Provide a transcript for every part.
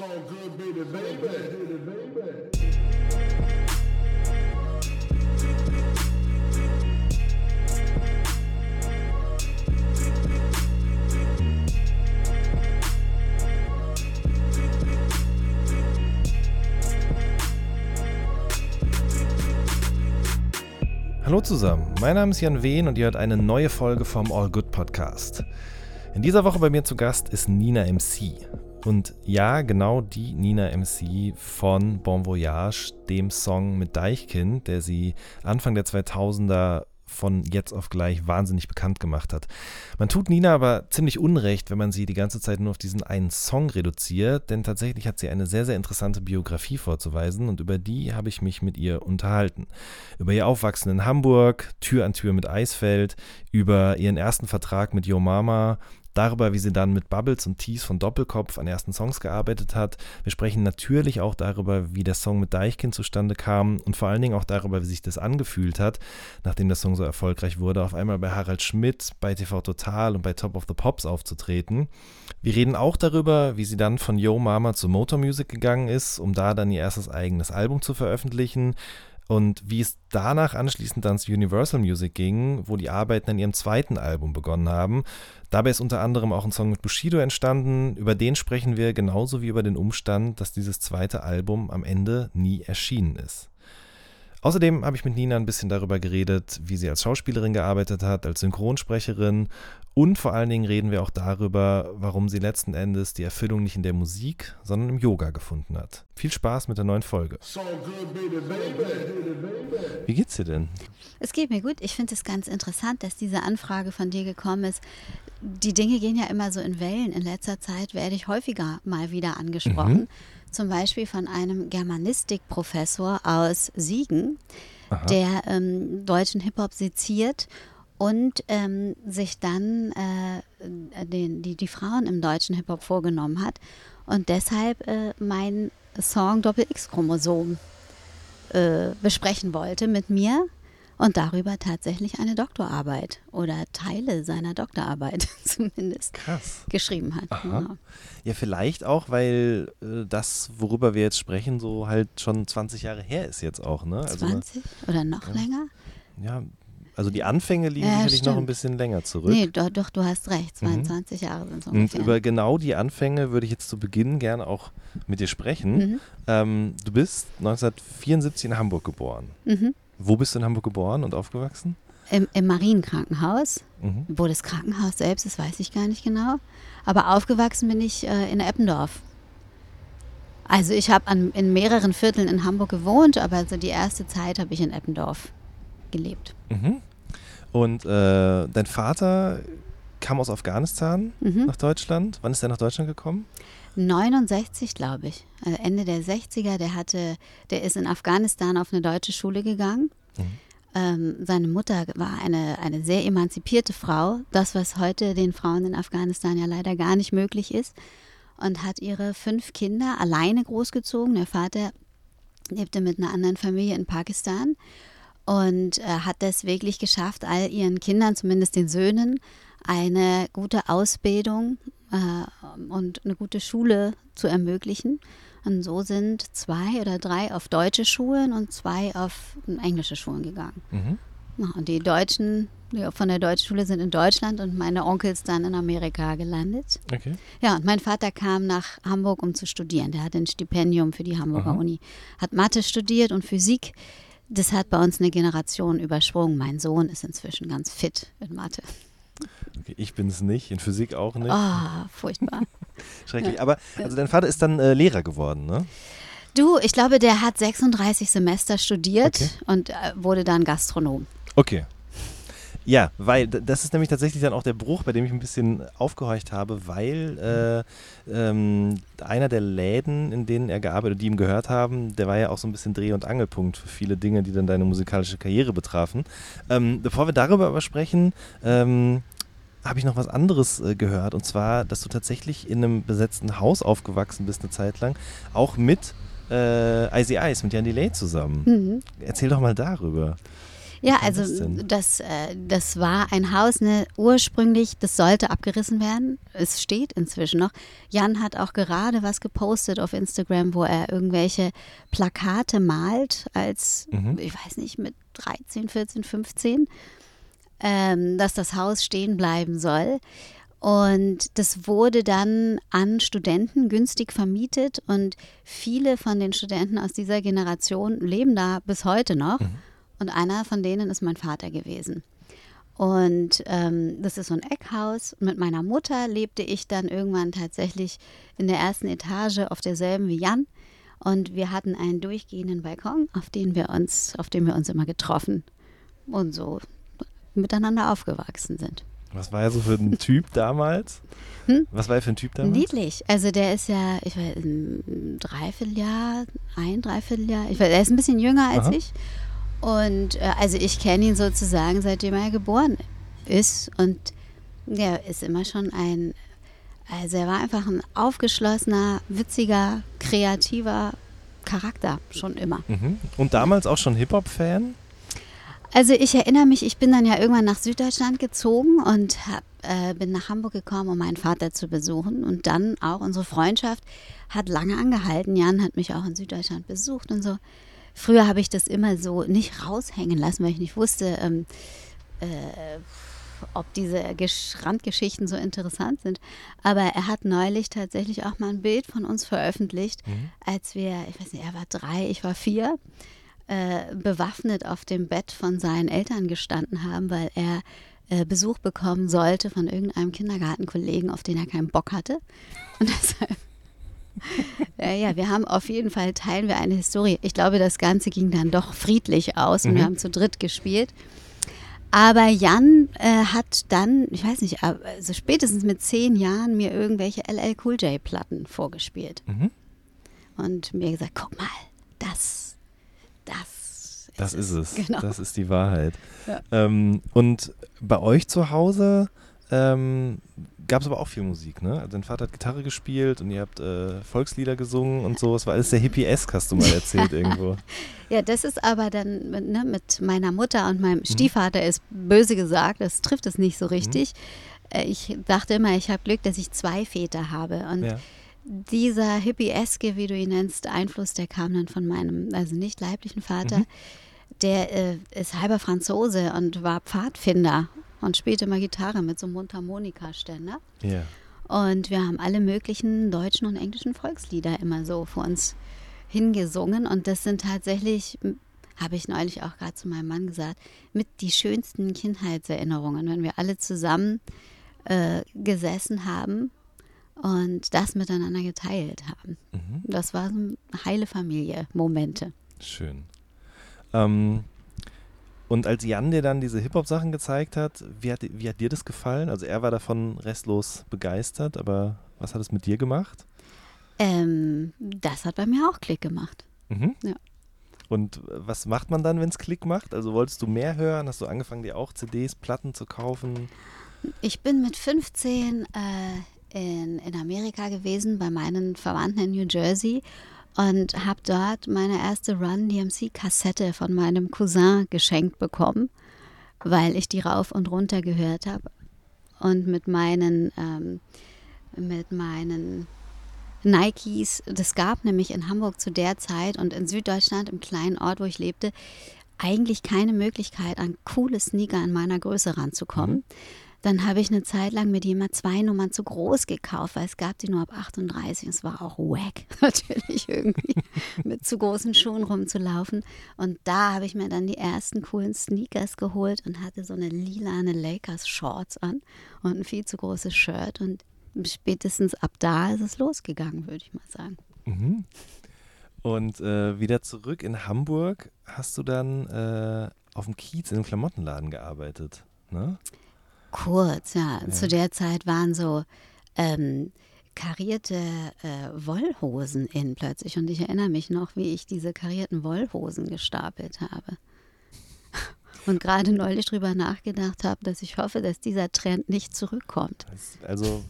So good, baby, baby. Hallo zusammen, mein Name ist Jan Wehn und ihr hört eine neue Folge vom All Good Podcast. In dieser Woche bei mir zu Gast ist Nina MC. Und ja, genau die Nina MC von Bon Voyage, dem Song mit Deichkind, der sie Anfang der 2000er von jetzt auf gleich wahnsinnig bekannt gemacht hat. Man tut Nina aber ziemlich unrecht, wenn man sie die ganze Zeit nur auf diesen einen Song reduziert, denn tatsächlich hat sie eine sehr, sehr interessante Biografie vorzuweisen und über die habe ich mich mit ihr unterhalten. Über ihr Aufwachsen in Hamburg, Tür an Tür mit Eisfeld, über ihren ersten Vertrag mit Yo Mama, darüber, wie sie dann mit Bubbles und Tees von Doppelkopf an ersten Songs gearbeitet hat. Wir sprechen natürlich auch darüber, wie der Song mit Deichkind zustande kam und vor allen Dingen auch darüber, wie sich das angefühlt hat, nachdem der Song so erfolgreich wurde, auf einmal bei Harald Schmidt, bei TV Total und bei Top of the Pops aufzutreten. Wir reden auch darüber, wie sie dann von Yo Mama zu Motor Music gegangen ist, um da dann ihr erstes eigenes Album zu veröffentlichen und wie es danach anschließend zu Universal Music ging, wo die Arbeiten an ihrem zweiten Album begonnen haben. Dabei ist unter anderem auch ein Song mit Bushido entstanden. Über den sprechen wir genauso wie über den Umstand, dass dieses zweite Album am Ende nie erschienen ist. Außerdem habe ich mit Nina ein bisschen darüber geredet, wie sie als Schauspielerin gearbeitet hat, als Synchronsprecherin und vor allen Dingen reden wir auch darüber, warum sie letzten Endes die Erfüllung nicht in der Musik, sondern im Yoga gefunden hat. Viel Spaß mit der neuen Folge. Wie geht's dir denn? Es geht mir gut. Ich finde es ganz interessant, dass diese Anfrage von dir gekommen ist. Die Dinge gehen ja immer so in Wellen. In letzter Zeit werde ich häufiger mal wieder angesprochen. Mhm. Zum Beispiel von einem Germanistikprofessor aus Siegen, Aha. der ähm, deutschen Hip-Hop seziert und ähm, sich dann äh, den, die, die Frauen im deutschen Hip-Hop vorgenommen hat und deshalb äh, mein Song Doppel-X-Chromosom äh, besprechen wollte mit mir und darüber tatsächlich eine Doktorarbeit oder Teile seiner Doktorarbeit zumindest Krass. geschrieben hat. Genau. Ja, vielleicht auch, weil äh, das, worüber wir jetzt sprechen, so halt schon 20 Jahre her ist jetzt auch, ne? Also, 20 oder noch ja, länger? Ja, also die Anfänge liegen ja, sicherlich stimmt. noch ein bisschen länger zurück. Nee, doch, doch du hast recht. 22 mhm. Jahre sind es ungefähr. Und über genau die Anfänge würde ich jetzt zu Beginn gerne auch mit dir sprechen. Mhm. Ähm, du bist 1974 in Hamburg geboren. Mhm. Wo bist du in Hamburg geboren und aufgewachsen? Im, im Marienkrankenhaus. Mhm. Wo das Krankenhaus selbst ist, weiß ich gar nicht genau. Aber aufgewachsen bin ich äh, in Eppendorf. Also ich habe in mehreren Vierteln in Hamburg gewohnt, aber also die erste Zeit habe ich in Eppendorf gelebt. Mhm. Und äh, dein Vater kam aus Afghanistan mhm. nach Deutschland. Wann ist er nach Deutschland gekommen? 69, glaube ich. Also Ende der 60er. Der hatte, der ist in Afghanistan auf eine deutsche Schule gegangen. Mhm. Ähm, seine Mutter war eine, eine sehr emanzipierte Frau. Das, was heute den Frauen in Afghanistan ja leider gar nicht möglich ist. Und hat ihre fünf Kinder alleine großgezogen. Der Vater lebte mit einer anderen Familie in Pakistan und äh, hat es wirklich geschafft, all ihren Kindern, zumindest den Söhnen, eine gute Ausbildung äh, und eine gute Schule zu ermöglichen. Und so sind zwei oder drei auf deutsche Schulen und zwei auf englische Schulen gegangen. Mhm. Und die Deutschen die von der deutschen Schule sind in Deutschland und meine Onkels dann in Amerika gelandet. Okay. Ja, und mein Vater kam nach Hamburg, um zu studieren. Der hatte ein Stipendium für die Hamburger Aha. Uni, hat Mathe studiert und Physik das hat bei uns eine Generation übersprungen. Mein Sohn ist inzwischen ganz fit in Mathe. Okay, ich bin es nicht, in Physik auch nicht. Ah, oh, furchtbar. Schrecklich. Ja. Aber also dein Vater ist dann äh, Lehrer geworden, ne? Du, ich glaube, der hat 36 Semester studiert okay. und äh, wurde dann Gastronom. Okay. Ja, weil das ist nämlich tatsächlich dann auch der Bruch, bei dem ich ein bisschen aufgehorcht habe, weil äh, ähm, einer der Läden, in denen er gearbeitet, die ihm gehört haben, der war ja auch so ein bisschen Dreh- und Angelpunkt für viele Dinge, die dann deine musikalische Karriere betrafen. Ähm, bevor wir darüber aber sprechen, ähm, habe ich noch was anderes äh, gehört und zwar, dass du tatsächlich in einem besetzten Haus aufgewachsen bist eine Zeit lang, auch mit äh, Icy Ice, mit Jan Delay zusammen. Mhm. Erzähl doch mal darüber. Ja, also das das, äh, das war ein Haus, ne, ursprünglich, das sollte abgerissen werden. Es steht inzwischen noch. Jan hat auch gerade was gepostet auf Instagram, wo er irgendwelche Plakate malt, als, Mhm. ich weiß nicht, mit 13, 14, 15, ähm, dass das Haus stehen bleiben soll. Und das wurde dann an Studenten günstig vermietet und viele von den Studenten aus dieser Generation leben da bis heute noch. Und einer von denen ist mein Vater gewesen. Und ähm, das ist so ein Eckhaus. Mit meiner Mutter lebte ich dann irgendwann tatsächlich in der ersten Etage auf derselben wie Jan. Und wir hatten einen durchgehenden Balkon, auf den wir uns, auf dem wir uns immer getroffen und so miteinander aufgewachsen sind. Was war er so für ein Typ damals? Hm? Was war er für ein Typ damals? Niedlich. Also der ist ja, ich weiß, ein Dreivierteljahr, ein Dreivierteljahr. Ich weiß, er ist ein bisschen jünger als Aha. ich. Und äh, also ich kenne ihn sozusagen, seitdem er geboren ist. Und der ist immer schon ein, also er war einfach ein aufgeschlossener, witziger, kreativer Charakter, schon immer. Mhm. Und damals auch schon Hip-Hop-Fan? Also ich erinnere mich, ich bin dann ja irgendwann nach Süddeutschland gezogen und hab, äh, bin nach Hamburg gekommen, um meinen Vater zu besuchen. Und dann auch unsere Freundschaft hat lange angehalten. Jan hat mich auch in Süddeutschland besucht und so. Früher habe ich das immer so nicht raushängen lassen, weil ich nicht wusste, ähm, äh, ob diese Gesch- Randgeschichten so interessant sind. Aber er hat neulich tatsächlich auch mal ein Bild von uns veröffentlicht, als wir, ich weiß nicht, er war drei, ich war vier äh, bewaffnet auf dem Bett von seinen Eltern gestanden haben, weil er äh, Besuch bekommen sollte von irgendeinem Kindergartenkollegen, auf den er keinen Bock hatte. Und deshalb, äh, ja, wir haben auf jeden Fall, teilen wir eine Historie. Ich glaube, das Ganze ging dann doch friedlich aus und wir haben zu dritt gespielt. Aber Jan äh, hat dann, ich weiß nicht, also spätestens mit zehn Jahren mir irgendwelche LL Cool J Platten vorgespielt. Mhm. Und mir gesagt, guck mal, das, das, Das ist es. Genau. Das ist die Wahrheit. Ja. Ähm, und bei euch zu Hause ähm, gab es aber auch viel Musik, ne? Also dein Vater hat Gitarre gespielt und ihr habt äh, Volkslieder gesungen und so. Es war alles sehr hippie-esk, hast du mal erzählt irgendwo. Ja, das ist aber dann mit, ne, mit meiner Mutter und Mhm. meinem Stiefvater ist böse gesagt, das trifft es nicht so richtig. Äh, Ich dachte immer, ich habe Glück, dass ich zwei Väter habe. Und Ja. dieser hippieske, wie du ihn nennst, Einfluss, der kam dann von meinem, also nicht leiblichen Vater. Mhm. Der äh, ist halber Franzose und war Pfadfinder und spielte mal Gitarre mit so einem Mundharmonikaständer. ja. Und wir haben alle möglichen deutschen und englischen Volkslieder immer so vor uns hingesungen. Und das sind tatsächlich, habe ich neulich auch gerade zu meinem Mann gesagt, mit die schönsten Kindheitserinnerungen, wenn wir alle zusammen äh, gesessen haben und das miteinander geteilt haben. Mhm. Das war so eine heile Familie, Momente. Schön. Ähm, und als Jan dir dann diese Hip-Hop-Sachen gezeigt hat, wie hat, wie hat dir das gefallen? Also er war davon restlos begeistert, aber was hat es mit dir gemacht? Ähm, das hat bei mir auch Klick gemacht. Mhm. Ja. Und was macht man dann, wenn es Klick macht? Also wolltest du mehr hören? Hast du angefangen, dir auch CDs, Platten zu kaufen? Ich bin mit 15 äh, in, in Amerika gewesen bei meinen Verwandten in New Jersey und habe dort meine erste Run DMC-Kassette von meinem Cousin geschenkt bekommen, weil ich die rauf und runter gehört habe. Und mit meinen, ähm, mit meinen Nikes, das gab nämlich in Hamburg zu der Zeit und in Süddeutschland, im kleinen Ort, wo ich lebte, eigentlich keine Möglichkeit, an coole Sneaker in meiner Größe ranzukommen. Dann habe ich eine Zeit lang die immer zwei Nummern zu groß gekauft, weil es gab die nur ab 38. Es war auch wack, natürlich irgendwie mit zu großen Schuhen rumzulaufen. Und da habe ich mir dann die ersten coolen Sneakers geholt und hatte so eine lilane Lakers-Shorts an und ein viel zu großes Shirt. Und spätestens ab da ist es losgegangen, würde ich mal sagen. Mhm. Und äh, wieder zurück in Hamburg hast du dann äh, auf dem Kiez in einem Klamottenladen gearbeitet. Ne? Kurz, ja. Zu der Zeit waren so ähm, karierte äh, Wollhosen in plötzlich. Und ich erinnere mich noch, wie ich diese karierten Wollhosen gestapelt habe. Und gerade neulich drüber nachgedacht habe, dass ich hoffe, dass dieser Trend nicht zurückkommt. Also,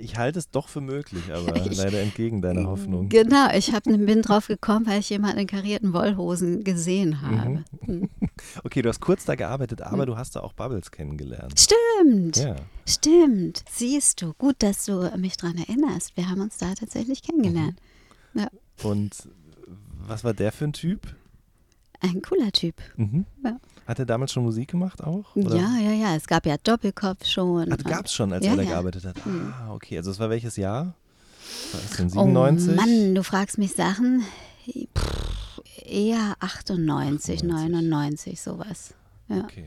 ich halte es doch für möglich, aber Ich- leider entgegen deiner Hoffnung. Genau, ich hab, bin drauf gekommen, weil ich jemanden in karierten Wollhosen gesehen habe. Mhm. Okay, du hast kurz da gearbeitet, aber du hast da auch Bubbles kennengelernt. Stimmt, Ja. stimmt. Siehst du, gut, dass du mich daran erinnerst. Wir haben uns da tatsächlich kennengelernt. Ja, Und was war der für ein Typ? ein cooler Typ. Mhm. Ja. Hat er damals schon Musik gemacht auch? Oder? Ja, ja, ja. Es gab ja Doppelkopf schon. Ah, gab es schon, als Ja, er da ja. gearbeitet hat. Ah, okay. Also es war welches Jahr? War das denn Oh 97? Mann, du fragst mich Sachen. Pff, eher 98, 98. 99, sowas. Ja. Okay.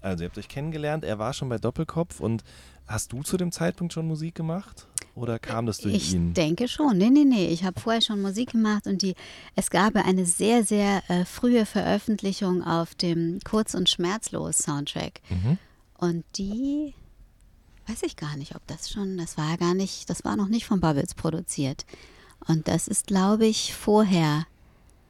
Also ihr habt euch kennengelernt, er war schon bei Doppelkopf und hast du zu dem Zeitpunkt schon Musik gemacht? Oder kam das durch Ich ihn? denke schon. Nee, nee, nee. Ich habe vorher schon Musik gemacht und die, es gab eine sehr, sehr äh, frühe Veröffentlichung auf dem Kurz- und Schmerzlos-Soundtrack. Mhm. Und die weiß ich gar nicht, ob das schon, das war gar nicht, das war noch nicht von Bubbles produziert. Und das ist, glaube ich, vorher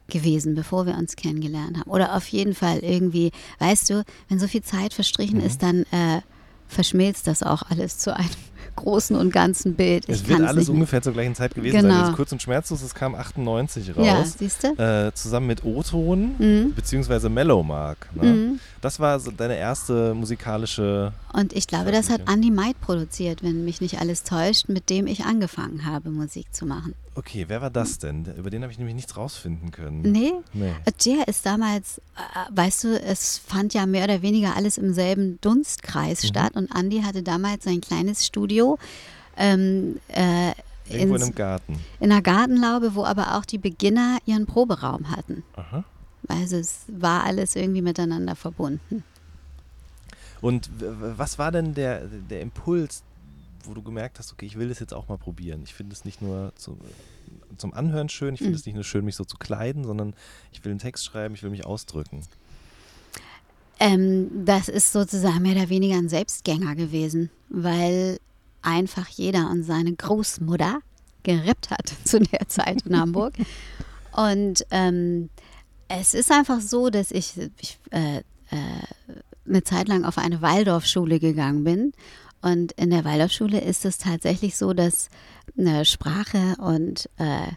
gewesen, bevor wir uns kennengelernt haben. Oder auf jeden Fall irgendwie, weißt du, wenn so viel Zeit verstrichen Mhm. ist, dann äh, verschmilzt das auch alles zu einem großen und ganzen Bild. Ich Es wird alles ungefähr zur gleichen Zeit gewesen sein. Genau. Das ist kurz und schmerzlos, es kam 98 Ja, raus. siehst du? Äh, zusammen mit O-Ton Mhm. beziehungsweise Mellowmark. Ne? Mhm. Das war so deine erste musikalische. Und ich glaube, das hat. Andy Maid produziert, wenn mich nicht alles täuscht, mit dem ich angefangen habe, Musik zu machen. Okay, wer war das denn? Über den habe ich nämlich nichts rausfinden können. Nee? Nee. Der ist damals, äh, weißt du, es fand ja mehr oder weniger alles im selben Dunstkreis Mhm. statt und Andy hatte damals sein kleines Studio ähm, äh, Irgendwo in ins- einem Garten. in einer Gartenlaube, wo aber auch die Beginner ihren Proberaum hatten. Aha. Also es war alles irgendwie miteinander verbunden. Und was war denn der, der Impuls, wo du gemerkt hast, okay, ich will das jetzt auch mal probieren. Ich finde es nicht nur zu, zum Anhören schön, ich finde Mhm. es nicht nur schön, mich so zu kleiden, sondern ich will einen Text schreiben, ich will mich ausdrücken. Ähm, das ist sozusagen mehr oder weniger ein Selbstgänger gewesen, weil einfach jeder und seine Großmutter gerippt hat zu der Zeit in Hamburg. Und ähm, es ist einfach so, dass ich, ich äh, äh, eine Zeit lang auf eine Waldorfschule gegangen bin. Und in der Waldorfschule ist es tatsächlich so, dass eine Sprache und äh,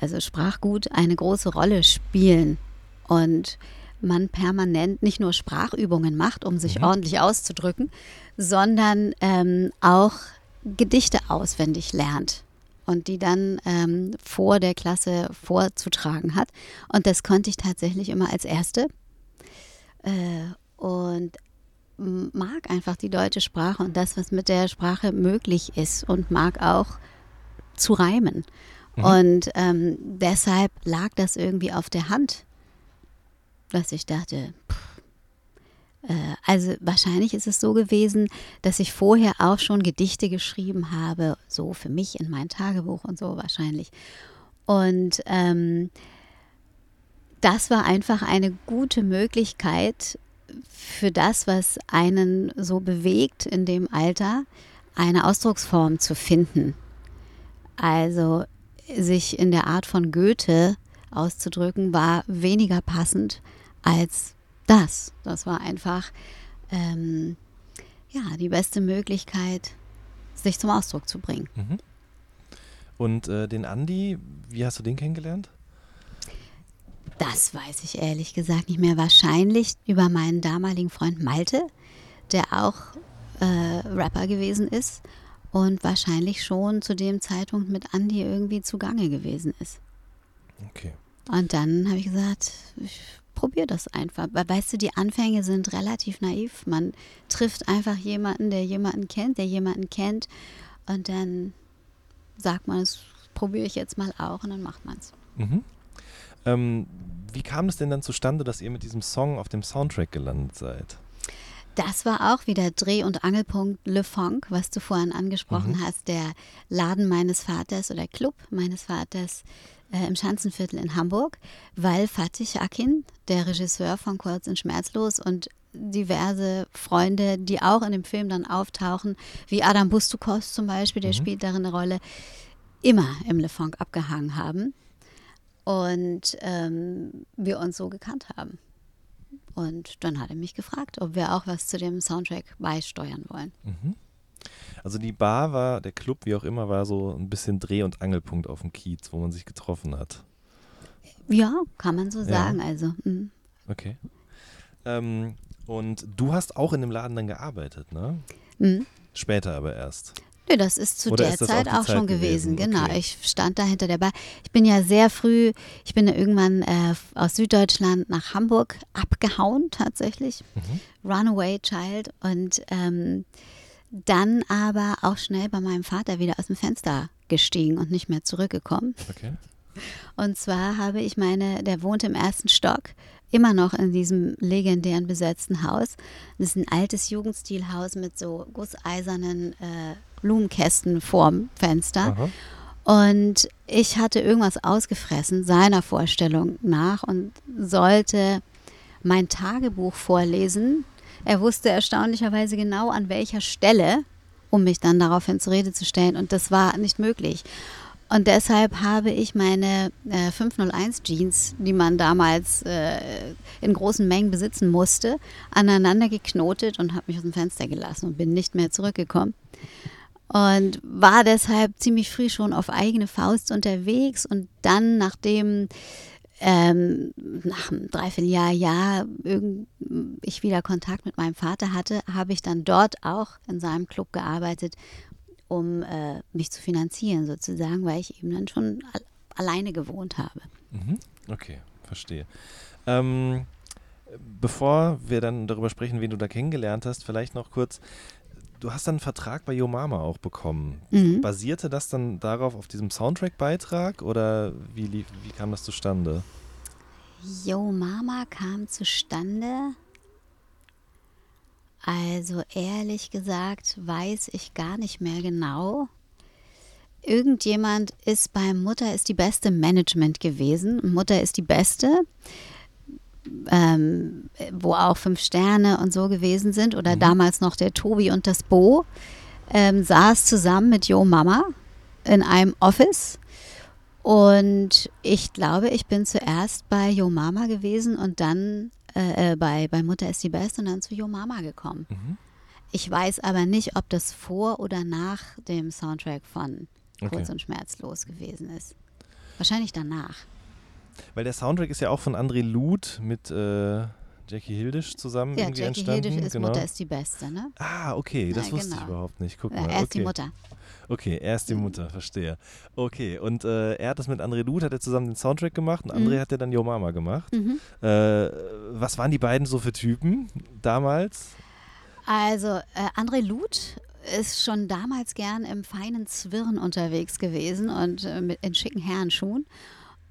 also Sprachgut eine große Rolle spielen. Und man permanent nicht nur Sprachübungen macht, um sich ordentlich auszudrücken, sondern ähm, auch Gedichte auswendig lernt und die dann ähm, vor der Klasse vorzutragen hat. Und das konnte ich tatsächlich immer als Erste. Äh, und mag einfach die deutsche Sprache und das, was mit der Sprache möglich ist und mag auch zu reimen. Und ähm, deshalb lag das irgendwie auf der Hand, dass ich dachte, pff, äh, also wahrscheinlich ist es so gewesen, dass ich vorher auch schon Gedichte geschrieben habe, so für mich in mein Tagebuch und so wahrscheinlich. Und ähm, das war einfach eine gute Möglichkeit für das, was einen so bewegt in dem Alter, eine Ausdrucksform zu finden. Also sich in der Art von Goethe auszudrücken, war weniger passend als das. Das war einfach ähm, ja, die beste Möglichkeit, sich zum Ausdruck zu bringen. Und äh, den Andi, wie hast du den kennengelernt? Das weiß ich ehrlich gesagt nicht mehr. Wahrscheinlich über meinen damaligen Freund Malte, der auch äh, Rapper gewesen ist und wahrscheinlich schon zu dem Zeitpunkt mit Andy irgendwie zugange gewesen ist. Okay. Und dann habe ich gesagt, ich probiere das einfach. Weil weißt du, die Anfänge sind relativ naiv. Man trifft einfach jemanden, der jemanden kennt, der jemanden kennt. Und dann sagt man, das probiere ich jetzt mal auch und dann macht man es. Mhm. Ähm, wie kam es denn dann zustande, dass ihr mit diesem Song auf dem Soundtrack gelandet seid? Das war auch wieder Dreh- und Angelpunkt Le Funk, was du vorhin angesprochen hast, der Laden meines Vaters oder Club meines Vaters äh, im Schanzenviertel in Hamburg, weil Fatih Akin, der Regisseur von Kurz und Schmerzlos und diverse Freunde, die auch in dem Film dann auftauchen, wie Adam Bustukos zum Beispiel, der spielt darin eine Rolle, immer im Le Funk abgehangen haben und ähm, wir uns so gekannt haben. Und dann hat er mich gefragt, ob wir auch was zu dem Soundtrack beisteuern wollen. Mhm. Also die Bar war, der Club, wie auch immer, war so ein bisschen Dreh- und Angelpunkt auf dem Kiez, wo man sich getroffen hat. Ja, kann man so Ja. sagen. Also, mm. Okay. Ähm, und du hast auch in dem Laden dann gearbeitet, ne? Mm. Später aber erst. Nö, das ist zu Oder der ist Zeit auch auch, Zeit schon gewesen. gewesen? Genau, Okay. ich stand da hinter der Bar. Ich bin ja sehr früh, ich bin ja irgendwann äh, aus Süddeutschland nach Hamburg abgehauen, tatsächlich. Mhm. Runaway Child. Und ähm, dann aber auch schnell bei meinem Vater wieder aus dem Fenster gestiegen und nicht mehr zurückgekommen. Okay. Und zwar habe ich meine, der wohnt im ersten Stock, immer noch in diesem legendären besetzten Haus. Das ist ein altes Jugendstilhaus mit so gusseisernen äh, Blumenkästen vorm Fenster. Aha. Und ich hatte irgendwas ausgefressen, seiner Vorstellung nach, und sollte mein Tagebuch vorlesen. Er wusste erstaunlicherweise genau an welcher Stelle, um mich dann daraufhin zur Rede zu stellen. Und das war nicht möglich. Und deshalb habe ich meine äh, 501 Jeans, die man damals äh, in großen Mengen besitzen musste, aneinander geknotet und habe mich aus dem Fenster gelassen und bin nicht mehr zurückgekommen. Und war deshalb ziemlich früh schon auf eigene Faust unterwegs und dann, nachdem ähm, nach einem Dreivierteljahr, Jahr ich wieder Kontakt mit meinem Vater hatte, habe ich dann dort auch in seinem Club gearbeitet, um äh, mich zu finanzieren sozusagen, weil ich eben dann schon al alleine gewohnt habe. Mhm. Okay, verstehe. Ähm, bevor wir dann darüber sprechen, wen du da kennengelernt hast, vielleicht noch kurz. Du hast dann einen Vertrag bei Yo Mama auch bekommen. Mhm. Basierte das dann darauf, auf diesem Soundtrack-Beitrag oder wie, lief, wie kam das zustande? Yo Mama kam zustande. Also ehrlich gesagt weiß ich gar nicht mehr genau. Irgendjemand ist bei Mutter ist die beste Management gewesen. Mutter ist die beste, ähm, wo auch fünf Sterne und so gewesen sind. Oder damals noch der Tobi und das Bo ähm, saß zusammen mit Yo Mama in einem Office. Und ich glaube, ich bin zuerst bei Yo Mama gewesen und dann äh, äh, bei, bei Mutter ist die Beste und dann zu Yo Mama gekommen. Mhm. Ich weiß aber nicht, ob das vor oder nach dem Soundtrack von Okay. Kurz und Schmerzlos gewesen ist. Wahrscheinlich danach. Weil der Soundtrack ist ja auch von André Luth mit äh, Jackie Hildisch zusammen Ja, irgendwie Jackie entstanden. Hildisch ist genau. Mutter ist die Beste, ne? Ah, okay, das Ja, wusste ich genau. überhaupt nicht. Guck Ja, mal. er ist okay. die Mutter. Okay, er ist die Mutter, verstehe. Okay, und äh, er hat das mit André Luth, hat er zusammen den Soundtrack gemacht und André Mhm. hat ja dann Yo Mama gemacht. Mhm. Äh, was waren die beiden so für Typen damals? Also, äh, André Luth ist schon damals gern im feinen Zwirn unterwegs gewesen und äh, mit, in schicken Herrenschuhen.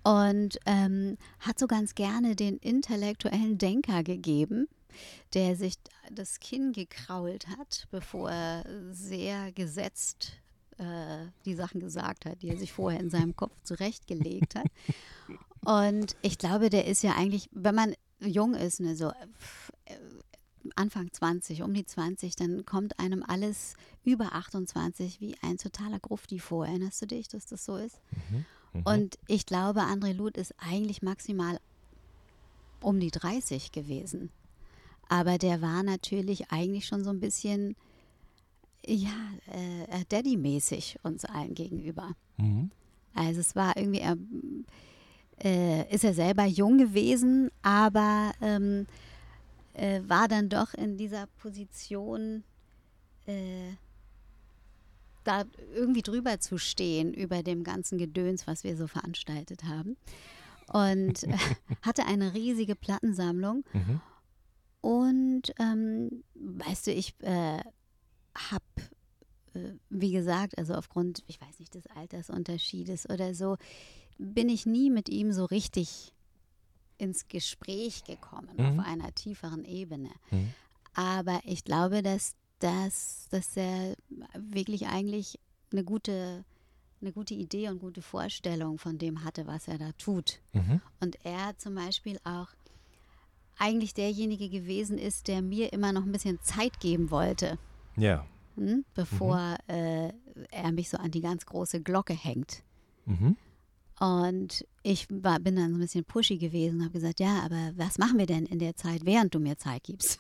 Und ähm, hat so ganz gerne den intellektuellen Denker gegeben, der sich das Kinn gekrault hat, bevor er sehr gesetzt äh, die Sachen gesagt hat, die er sich vorher in seinem Kopf zurechtgelegt hat. Und ich glaube, der ist ja eigentlich, wenn man jung ist, ne, so äh, Anfang 20, um die 20, dann kommt einem alles über 28 wie ein totaler Grufti vor. Erinnerst du dich, dass das so ist? Mhm. Und ich glaube, André Luth ist eigentlich maximal um die 30 gewesen. Aber der war natürlich eigentlich schon so ein bisschen, ja, äh, Daddy-mäßig uns allen gegenüber. Mhm. Also es war irgendwie, er, äh, ist er selber jung gewesen, aber ähm, äh, war dann doch in dieser Position, äh, da irgendwie drüber zu stehen über dem ganzen Gedöns, was wir so veranstaltet haben. Und äh, hatte eine riesige Plattensammlung. Mhm. Und ähm, weißt du, ich äh, habe, äh, wie gesagt, also aufgrund, ich weiß nicht, des Altersunterschiedes oder so, bin ich nie mit ihm so richtig ins Gespräch gekommen Mhm. auf einer tieferen Ebene. Mhm. Aber ich glaube, dass, dass, dass er wirklich eigentlich eine gute, eine gute Idee und gute Vorstellung von dem hatte, was er da tut. Mhm. Und er zum Beispiel auch eigentlich derjenige gewesen ist, der mir immer noch ein bisschen Zeit geben wollte, Ja. hm? bevor äh, er mich so an die ganz große Glocke hängt. Mhm. Und ich war, bin dann so ein bisschen pushy gewesen und habe gesagt, ja, aber was machen wir denn in der Zeit, während du mir Zeit gibst?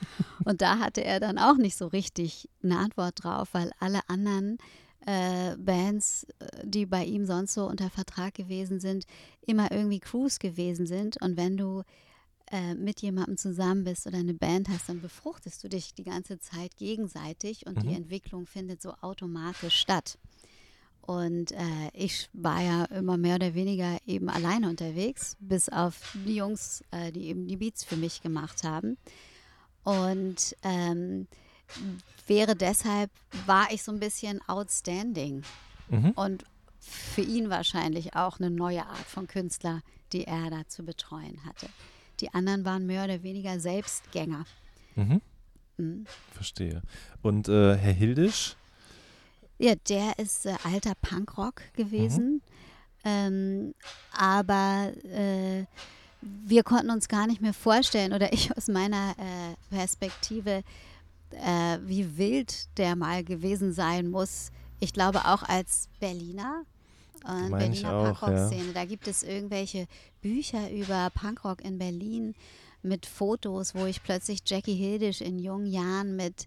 und da hatte er dann auch nicht so richtig eine Antwort drauf, weil alle anderen äh, Bands, äh, die bei ihm sonst so unter Vertrag gewesen sind, immer irgendwie Crews gewesen sind. Und wenn du äh, mit jemandem zusammen bist oder eine Band hast, dann befruchtest du dich die ganze Zeit gegenseitig und mhm. die Entwicklung findet so automatisch statt. Und äh, ich war ja immer mehr oder weniger eben alleine unterwegs, bis auf die Jungs, äh, die eben die Beats für mich gemacht haben. Und ähm, wäre deshalb, war ich so ein bisschen outstanding. Mhm. Und für ihn wahrscheinlich auch eine neue Art von Künstler, die er da zu betreuen hatte. Die anderen waren mehr oder weniger Selbstgänger. Mhm. Mhm. Verstehe. Und äh, Herr Hildisch? Ja, der ist äh, alter Punkrock gewesen. Mhm. Ähm, aber äh, wir konnten uns gar nicht mehr vorstellen, oder ich aus meiner äh, Perspektive, äh, wie wild der mal gewesen sein muss. Ich glaube auch als Berliner. Und Berliner Punkrock-Szene. Ja. Da gibt es irgendwelche Bücher über Punkrock in Berlin mit Fotos, wo ich plötzlich Jackie Hildisch in jungen Jahren mit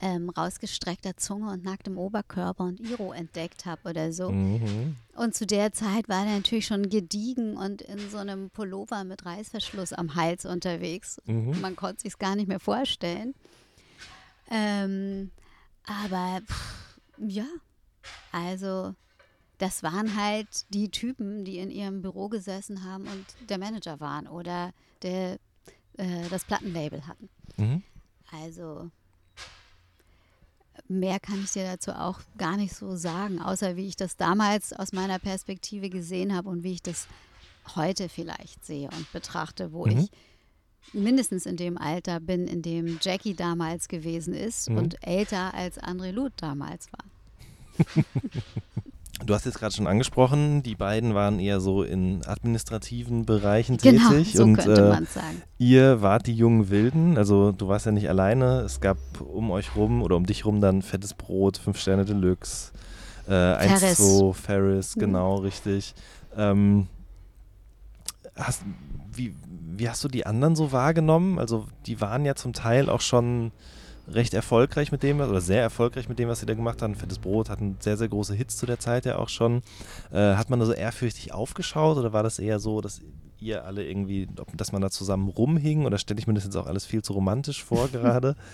ähm, rausgestreckter Zunge und nacktem Oberkörper und Iro entdeckt habe oder so. Mhm. Und zu der Zeit war er natürlich schon gediegen und in so einem Pullover mit Reißverschluss am Hals unterwegs. Mhm. Man konnte sich gar nicht mehr vorstellen. Ähm, aber pff, ja, also das waren halt die Typen, die in ihrem Büro gesessen haben und der Manager waren oder der, äh, das Plattenlabel hatten. Mhm. Also mehr kann ich dir dazu auch gar nicht so sagen, außer wie ich das damals aus meiner Perspektive gesehen habe und wie ich das heute vielleicht sehe und betrachte, wo mhm. ich mindestens in dem Alter bin, in dem Jackie damals gewesen ist mhm. und älter als André Luth damals war. Du hast jetzt gerade schon angesprochen, die beiden waren eher so in administrativen Bereichen genau, tätig. So und könnte äh, sagen. ihr wart die jungen Wilden, also du warst ja nicht alleine. Es gab um euch rum oder um dich rum dann fettes Brot, fünf Sterne Deluxe, äh, 1, 2, Ferris, mhm. genau, richtig. Ähm, hast, wie, wie hast du die anderen so wahrgenommen? Also die waren ja zum Teil auch schon recht erfolgreich mit dem, oder sehr erfolgreich mit dem, was sie da gemacht haben. Fettes Brot hatten sehr, sehr große Hits zu der Zeit ja auch schon. Äh, hat man da so ehrfürchtig aufgeschaut oder war das eher so, dass ihr alle irgendwie, dass man da zusammen rumhing oder stelle ich mir das jetzt auch alles viel zu romantisch vor gerade?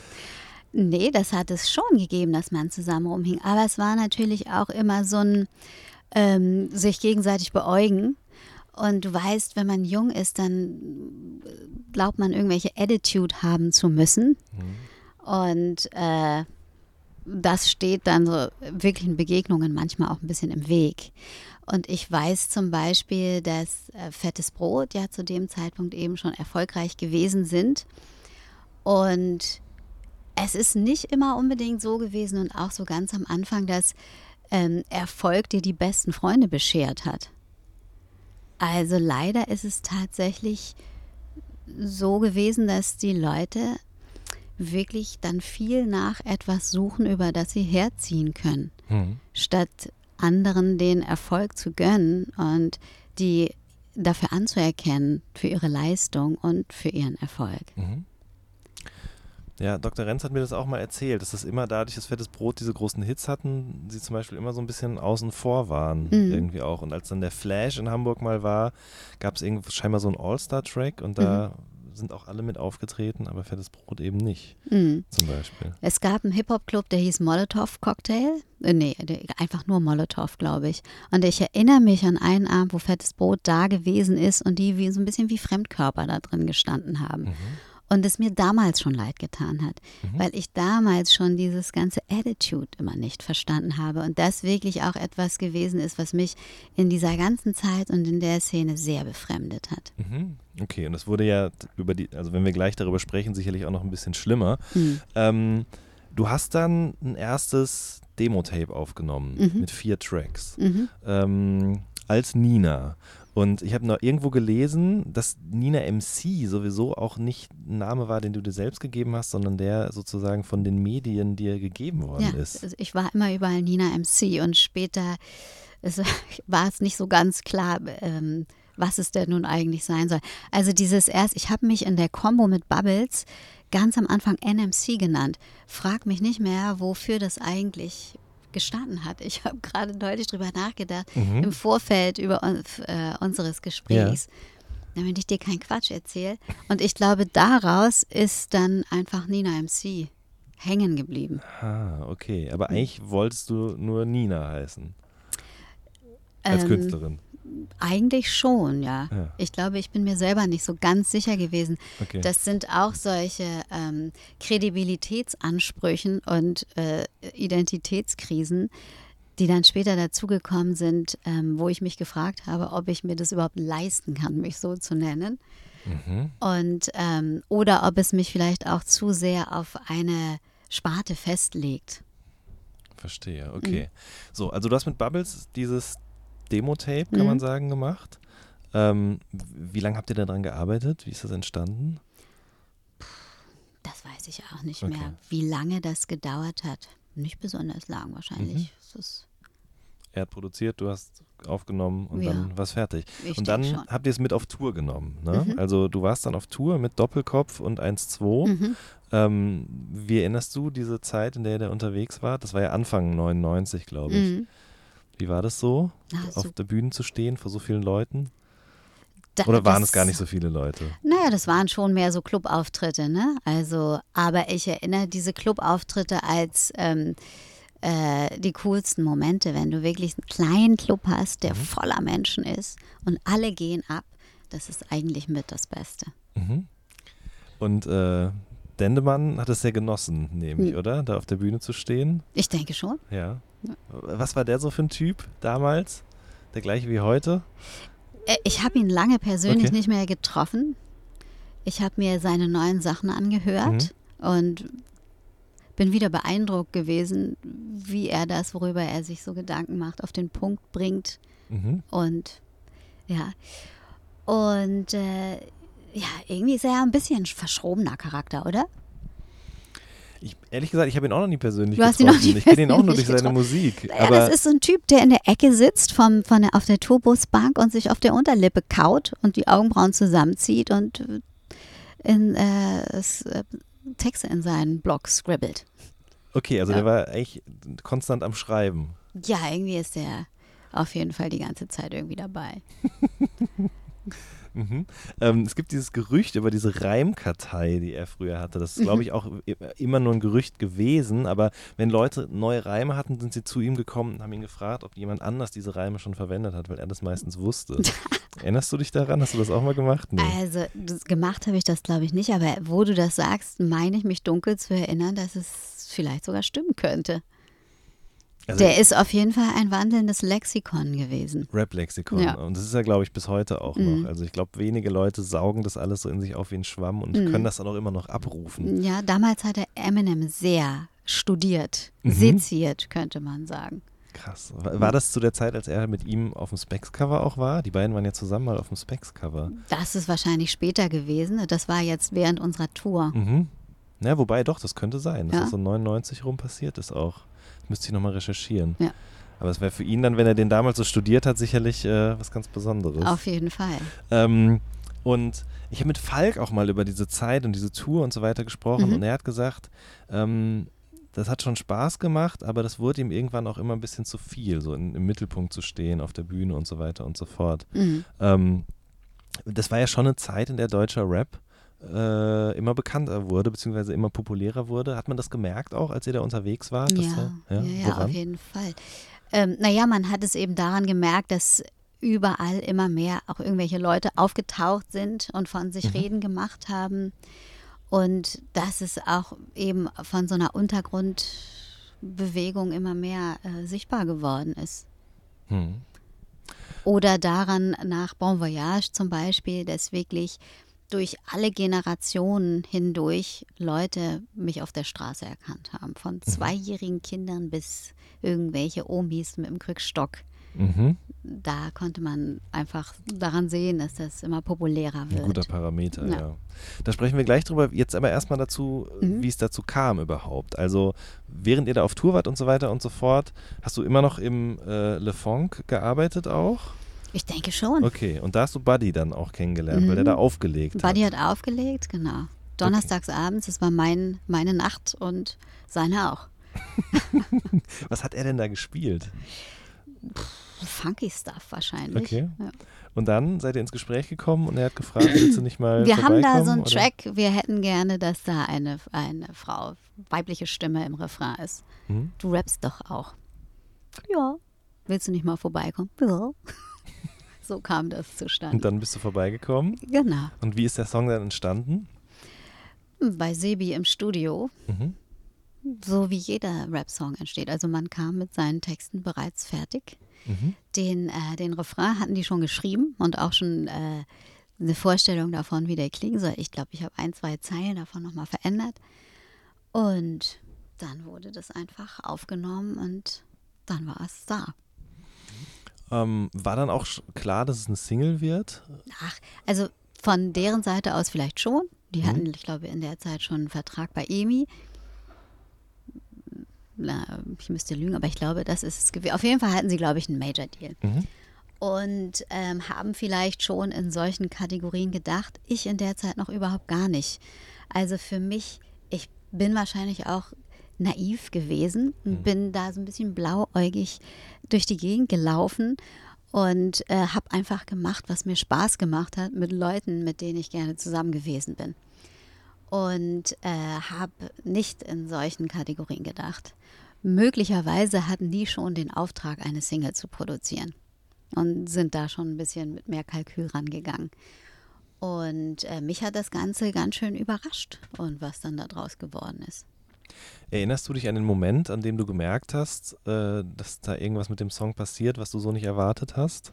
Nee, das hat es schon gegeben, dass man zusammen rumhing. Aber es war natürlich auch immer so ein ähm, sich gegenseitig beäugen. Und du weißt, wenn man jung ist, dann glaubt man, irgendwelche Attitude haben zu müssen. Mhm. Und äh, das steht dann so wirklichen Begegnungen manchmal auch ein bisschen im Weg. Und ich weiß zum Beispiel, dass äh, Fettes Brot ja zu dem Zeitpunkt eben schon erfolgreich gewesen sind. Und es ist nicht immer unbedingt so gewesen und auch so ganz am Anfang, dass ähm, Erfolg dir die besten Freunde beschert hat. Also leider ist es tatsächlich so gewesen, dass die Leute wirklich dann viel nach etwas suchen, über das sie herziehen können, mhm. statt anderen den Erfolg zu gönnen und die dafür anzuerkennen, für ihre Leistung und für ihren Erfolg. Mhm. Ja, Dr. Renz hat mir das auch mal erzählt, dass das immer dadurch, dass Fettes Brot diese großen Hits hatten, sie zum Beispiel immer so ein bisschen außen vor waren, mhm. irgendwie auch. Und als dann der Flash in Hamburg mal war, gab es irgendwie scheinbar so einen All-Star-Track und da mhm sind auch alle mit aufgetreten, aber Fettes Brot eben nicht, mhm. zum Beispiel. Es gab einen Hip-Hop-Club, der hieß Molotov Cocktail. Äh, nee, einfach nur Molotov, glaube ich. Und ich erinnere mich an einen Abend, wo Fettes Brot da gewesen ist und die wie so ein bisschen wie Fremdkörper da drin gestanden haben. Mhm und es mir damals schon leid getan hat, mhm. weil ich damals schon dieses ganze Attitude immer nicht verstanden habe und das wirklich auch etwas gewesen ist, was mich in dieser ganzen Zeit und in der Szene sehr befremdet hat. Mhm. Okay, und das wurde ja über die, also wenn wir gleich darüber sprechen, sicherlich auch noch ein bisschen schlimmer. Mhm. Ähm, du hast dann ein erstes Demo-Tape aufgenommen mhm. mit vier Tracks mhm. ähm, als Nina. Und ich habe noch irgendwo gelesen, dass Nina MC sowieso auch nicht ein Name war, den du dir selbst gegeben hast, sondern der sozusagen von den Medien dir gegeben worden ja, ist. Also ich war immer überall Nina MC und später es war es nicht so ganz klar, ähm, was es denn nun eigentlich sein soll. Also dieses erst, ich habe mich in der Combo mit Bubbles ganz am Anfang NMC genannt. Frag mich nicht mehr, wofür das eigentlich gestanden hat. Ich habe gerade deutlich drüber nachgedacht Mhm. im Vorfeld über äh, unseres Gesprächs, damit ich dir keinen Quatsch erzähle. Und ich glaube, daraus ist dann einfach Nina MC hängen geblieben. Ah, okay. Aber eigentlich wolltest du nur Nina heißen. Als Ähm, Künstlerin. Eigentlich schon, ja. Ja. Ich glaube, ich bin mir selber nicht so ganz sicher gewesen. Okay. Das sind auch solche ähm, Kredibilitätsansprüchen und äh, Identitätskrisen, die dann später dazugekommen sind, ähm, wo ich mich gefragt habe, ob ich mir das überhaupt leisten kann, mich so zu nennen. Mhm. Und ähm, oder ob es mich vielleicht auch zu sehr auf eine Sparte festlegt. Verstehe, okay. Mhm. So, also du hast mit Bubbles dieses Demo-Tape, kann Mhm. man sagen, gemacht. Ähm, wie lange habt ihr daran gearbeitet? Wie ist das entstanden? Das weiß ich auch nicht Okay. mehr, wie lange das gedauert hat. Nicht besonders lang wahrscheinlich. Mhm. Er hat produziert, du hast aufgenommen und Ja. dann war es fertig. ich und dann schon. habt ihr es mit auf Tour genommen. Ne? Mhm. Also du warst dann auf Tour mit Doppelkopf und 1-2. Mhm. Ähm, wie erinnerst du diese Zeit, in der ihr unterwegs wart? Das war ja Anfang 99, glaube ich. Mhm. Wie war das so, Na, auf der Bühne zu stehen vor so vielen Leuten? da- Oder waren das- es gar nicht so viele Leute? Naja, das waren schon mehr so Clubauftritte, ne? Also, aber ich erinnere diese Clubauftritte als ähm, äh, die coolsten Momente, wenn du wirklich einen kleinen Club hast, Mhm. der voller Menschen ist und alle gehen ab. Das ist eigentlich mit das Beste. Mhm. Und äh, Dendemann hat es sehr genossen, nehme ich, Mhm. oder? Da auf der Bühne zu stehen. Ich denke schon. Ja. Was war der so für ein Typ damals? Der gleiche wie heute? Äh, Ich habe ihn lange persönlich Okay. nicht mehr getroffen. Ich habe mir seine neuen Sachen angehört Mhm. und bin wieder beeindruckt gewesen, wie er das, worüber er sich so Gedanken macht, auf den Punkt bringt. Mhm. Und ja. Und äh, ja, irgendwie ist er ja ein bisschen verschrobener Charakter, oder? Ich, ehrlich gesagt, ich habe ihn auch noch nie persönlich Du hast ihn noch getroffen. nie ich kenne ihn auch nur durch seine getroffen. Musik. Ja, aber das ist so ein Typ, der in der Ecke sitzt vom, von der, auf der Tourbusbank und sich auf der Unterlippe kaut und die Augenbrauen zusammenzieht und äh, in, äh, äh, Texte in seinen Blog scribbelt. okay, also Ja. der war echt konstant am Schreiben. Ja, irgendwie ist er auf jeden Fall die ganze Zeit irgendwie dabei. Mhm. Ähm, es gibt dieses Gerücht über diese Reimkartei, die er früher hatte. Das ist, Mhm. glaube ich, auch immer nur ein Gerücht gewesen. Aber wenn Leute neue Reime hatten, sind sie zu ihm gekommen und haben ihn gefragt, ob jemand anders diese Reime schon verwendet hat, weil er das meistens wusste. Erinnerst du dich daran? Hast du das auch mal gemacht? Nee. Also gemacht habe ich das, glaube ich, nicht, aber wo du das sagst, meine ich mich dunkel zu erinnern, dass es vielleicht sogar stimmen könnte. Also Der ist auf jeden Fall ein wandelndes Lexikon gewesen. Rap-Lexikon. Ja. Und das ist ja, glaube ich, bis heute auch Mhm. noch. Also ich glaube, wenige Leute saugen das alles so in sich auf wie ein Schwamm und Mhm. können das dann auch immer noch abrufen. Ja, damals hat er Eminem sehr studiert, Mhm. seziert, könnte man sagen. Krass. War, war das zu der Zeit, als er mit ihm auf dem Specs-Cover auch war? Die beiden waren ja zusammen mal auf dem Specs-Cover. Das ist wahrscheinlich später gewesen. Das war jetzt während unserer Tour. Mhm. Ja, wobei doch, das könnte sein, dass Ja. das so 99 rum passiert ist auch. Müsste ich nochmal recherchieren. Ja. Aber es wäre für ihn dann, wenn er den damals so studiert hat, sicherlich äh, was ganz Besonderes. Auf jeden Fall. Ähm, und ich habe mit Falk auch mal über diese Zeit und diese Tour und so weiter gesprochen Mhm. und er hat gesagt, ähm, das hat schon Spaß gemacht, aber das wurde ihm irgendwann auch immer ein bisschen zu viel, so in, im Mittelpunkt zu stehen, auf der Bühne und so weiter und so fort. Mhm. Ähm, das war ja schon eine Zeit, in der deutscher Rap äh, immer bekannter wurde, beziehungsweise immer populärer wurde. Hat man das gemerkt auch, als ihr da unterwegs wart? Ja, da- ja, ja, woran? auf jeden Fall. Ähm, naja, man hat es eben daran gemerkt, dass überall immer mehr auch irgendwelche Leute aufgetaucht sind und von sich Mhm. Reden gemacht haben. Und dass es auch eben von so einer Untergrundbewegung immer mehr äh, sichtbar geworden ist. Hm. Oder daran nach Bon Voyage zum Beispiel, dass wirklich durch alle Generationen hindurch Leute mich auf der Straße erkannt haben. Von zweijährigen Kindern bis irgendwelche Omis mit dem Krückstock Mhm. Da konnte man einfach daran sehen, dass das immer populärer Ein wird. guter Parameter, ja. Ja. Da sprechen wir gleich drüber. Jetzt aber erstmal dazu, Mhm. wie es dazu kam überhaupt. Also, während ihr da auf Tour wart und so weiter und so fort, hast du immer noch im äh, Le Funk gearbeitet auch? Ich denke schon. Okay, und da hast du Buddy dann auch kennengelernt, weil der Mhm. da aufgelegt Buddy hat. hat aufgelegt, genau. Donnerstags abends, das war mein, meine Nacht und seine auch. Was hat er denn da gespielt? Funky Stuff wahrscheinlich. Okay. Ja. Und dann seid ihr ins Gespräch gekommen und er hat gefragt, willst du nicht mal Wir haben da so einen oder? Track, wir hätten gerne, dass da eine, eine Frau, weibliche Stimme im Refrain ist. Mhm. Du rappst doch auch. Ja. Willst du nicht mal vorbeikommen? Ja. So kam das Und zustande. dann bist du vorbeigekommen. Genau. Und wie ist der Song dann entstanden? Bei Sebi im Studio, Mhm. so wie jeder Rap-Song entsteht. Also man kam mit seinen Texten bereits fertig. Mhm. Den, äh, den Refrain hatten die schon geschrieben und auch schon äh, eine Vorstellung davon, wie der klingen soll. Ich glaube, ich habe ein, zwei Zeilen davon nochmal verändert. Und dann wurde das einfach aufgenommen und dann war es da. Ähm, war dann auch klar, dass es eine Single wird? Ach, also von deren Seite aus vielleicht schon. Die Mhm. hatten, ich glaube, in der Zeit schon einen Vertrag bei EMI. Na, ich müsste lügen, aber ich glaube, das ist es gewesen. Auf jeden Fall hatten sie, glaube ich, einen Major Deal. Mhm. Und ähm, haben vielleicht schon in solchen Kategorien gedacht. Ich in der Zeit noch überhaupt gar nicht. Also für mich, ich bin wahrscheinlich auch naiv gewesen und bin da so ein bisschen blauäugig durch die Gegend gelaufen und äh, habe einfach gemacht, was mir Spaß gemacht hat mit Leuten, mit denen ich gerne zusammen gewesen bin. Und äh, habe nicht in solchen Kategorien gedacht. Möglicherweise hatten die schon den Auftrag, eine Single zu produzieren und sind da schon ein bisschen mit mehr Kalkül rangegangen. Und äh, mich hat das Ganze ganz schön überrascht und was dann daraus geworden ist. Erinnerst du dich an den Moment, an dem du gemerkt hast, äh, dass da irgendwas mit dem Song passiert, was du so nicht erwartet hast?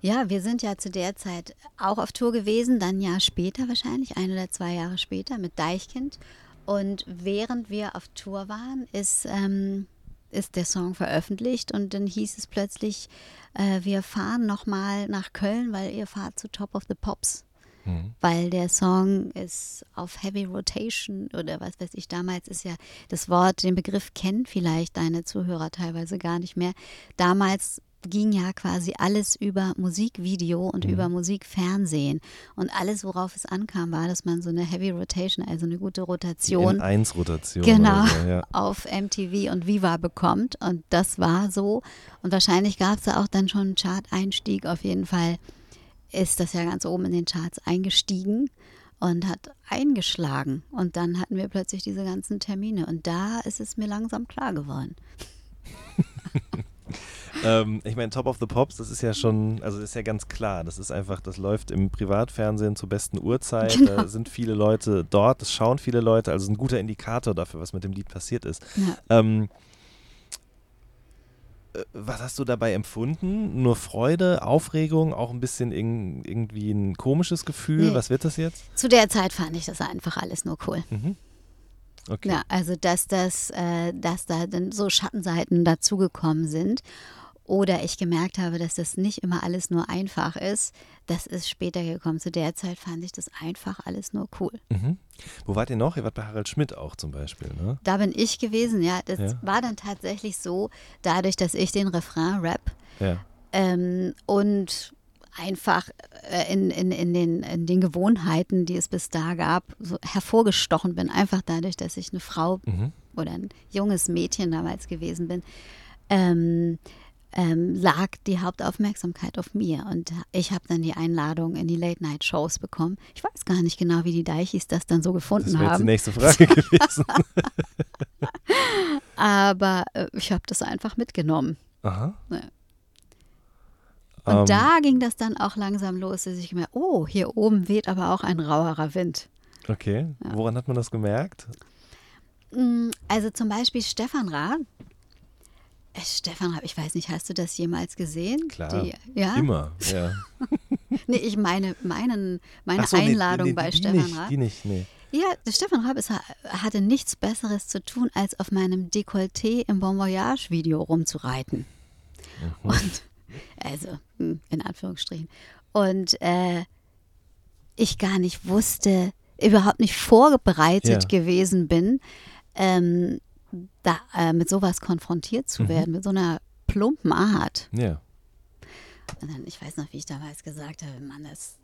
Ja, wir sind ja zu der Zeit auch auf Tour gewesen, dann ein Jahr später wahrscheinlich, ein oder zwei Jahre später mit Deichkind. Und während wir auf Tour waren, ist, ähm, ist der Song veröffentlicht und dann hieß es plötzlich, äh, wir fahren nochmal nach Köln, weil ihr fahrt zu Top of the Pops. Mhm. weil der Song ist auf Heavy Rotation oder was weiß ich, damals ist ja das Wort, den Begriff kennen vielleicht deine Zuhörer teilweise gar nicht mehr. Damals ging ja quasi alles über Musikvideo und über Musikfernsehen und alles, worauf es ankam, war, dass man so eine Heavy Rotation, also eine gute Rotation N1-Rotation. genau, Oder so, ja. auf MTV und Viva bekommt. Und das war so. Und wahrscheinlich gab es da auch dann schon einen Chart-Einstieg. Auf jeden Fall ist das ja ganz oben in den Charts eingestiegen und hat eingeschlagen. Und dann hatten wir plötzlich diese ganzen Termine. Und da ist es mir langsam klar geworden. Ähm, ich meine, Top of the Pops, das ist ja schon, also das ist ja ganz klar. Das ist einfach, das läuft im Privatfernsehen zur besten Uhrzeit. Genau. Da sind viele Leute dort, das schauen viele Leute, also ein guter Indikator dafür, was mit dem Lied passiert ist. Ja. Ähm, äh, was hast du dabei empfunden? Nur Freude, Aufregung, auch ein bisschen irg irgendwie ein komisches Gefühl? Nee. Was wird das jetzt? Zu der Zeit fand ich das einfach alles nur cool. Mhm. Okay. Ja, also dass das, äh, dass da dann so Schattenseiten dazugekommen sind. Oder ich gemerkt habe, dass das nicht immer alles nur einfach ist. Das ist später gekommen. Zu der Zeit fand ich das einfach alles nur cool. Mhm. Wo wart ihr noch? Ihr wart bei Harald Schmidt auch zum Beispiel, ne? Da bin ich gewesen, ja. Das Ja. war dann tatsächlich so, dadurch, dass ich den Refrain rap Ja. ähm, und einfach äh, in, in, in, den, in den Gewohnheiten, die es bis da gab, so hervorgestochen bin. Einfach dadurch, dass ich eine Frau Mhm. oder ein junges Mädchen damals gewesen bin, ähm, ähm, lag die Hauptaufmerksamkeit auf mir. Und ich habe dann die Einladung in die Late-Night-Shows bekommen. Ich weiß gar nicht genau, wie die Deichis das dann so Das gefunden wäre jetzt die haben. nächste Frage gewesen. Aber äh, ich habe das einfach mitgenommen. Aha. Ja. Und Ähm, da ging das dann auch langsam los, dass ich gemerkt oh, hier oben weht aber auch ein rauerer Wind. Okay. Woran hat man das gemerkt? Mm, Also zum Beispiel Stefan Raab. Äh, Stefan Raab, ich weiß nicht, hast du das jemals gesehen? Klar. Die, ja? Immer, ja. Nee, ich meine meinen, meine so, nee, Einladung nee, bei die Stefan nicht, Raab. Die nicht, nee. Ja, Stefan Raab ist, hatte nichts Besseres zu tun, als auf meinem Dekolleté im Bon Voyage Video rumzureiten. Mhm. Und Also hm, in Anführungsstrichen. Und äh, ich gar nicht wusste, überhaupt nicht vorbereitet Ja. gewesen bin, ähm, da, äh, mit sowas konfrontiert zu Mhm. werden, mit so einer plumpen Art. Ja. Und dann, ich weiß noch, wie ich damals gesagt habe, Mann, das.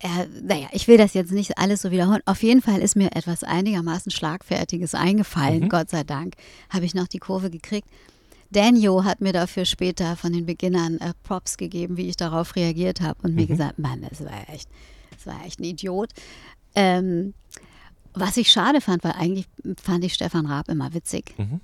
äh, naja, ich will das jetzt nicht alles so wiederholen. Auf jeden Fall ist mir etwas einigermaßen Schlagfertiges eingefallen, Mhm. Gott sei Dank. Habe ich noch die Kurve gekriegt. Danio hat mir dafür später von den Beginnern äh, Props gegeben, wie ich darauf reagiert habe und mir gesagt, Mann, das war echt, das war echt ein Idiot. Ähm, was ich schade fand, weil eigentlich fand ich Stefan Raab immer witzig. Mhm.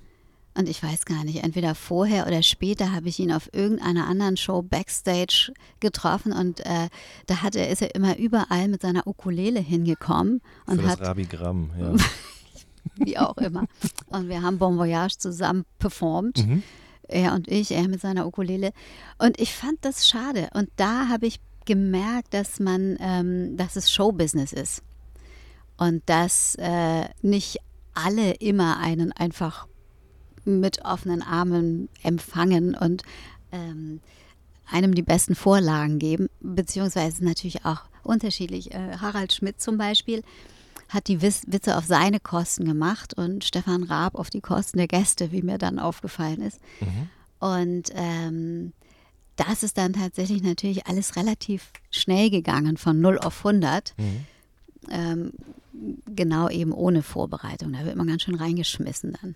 Und ich weiß gar nicht, entweder vorher oder später habe ich ihn auf irgendeiner anderen Show backstage getroffen und äh, da hat er, ist er immer überall mit seiner Ukulele hingekommen Für und das hat, Rabigramm, ja. wie auch immer. Und wir haben Bon Voyage zusammen performt. Mhm. Er und ich, er mit seiner Ukulele. Und ich fand das schade. Und da habe ich gemerkt, dass man, ähm, dass es Showbusiness ist. Und dass äh, nicht alle immer einen einfach mit offenen Armen empfangen und ähm, einem die besten Vorlagen geben, beziehungsweise natürlich auch unterschiedlich. Äh, Harald Schmidt zum Beispiel hat die Wis- Witze auf seine Kosten gemacht und Stefan Raab auf die Kosten der Gäste, wie mir dann aufgefallen ist. Und ähm, das ist dann tatsächlich natürlich alles relativ schnell gegangen, von 0 auf 100. Ähm, genau eben ohne Vorbereitung. Da wird man ganz schön reingeschmissen dann.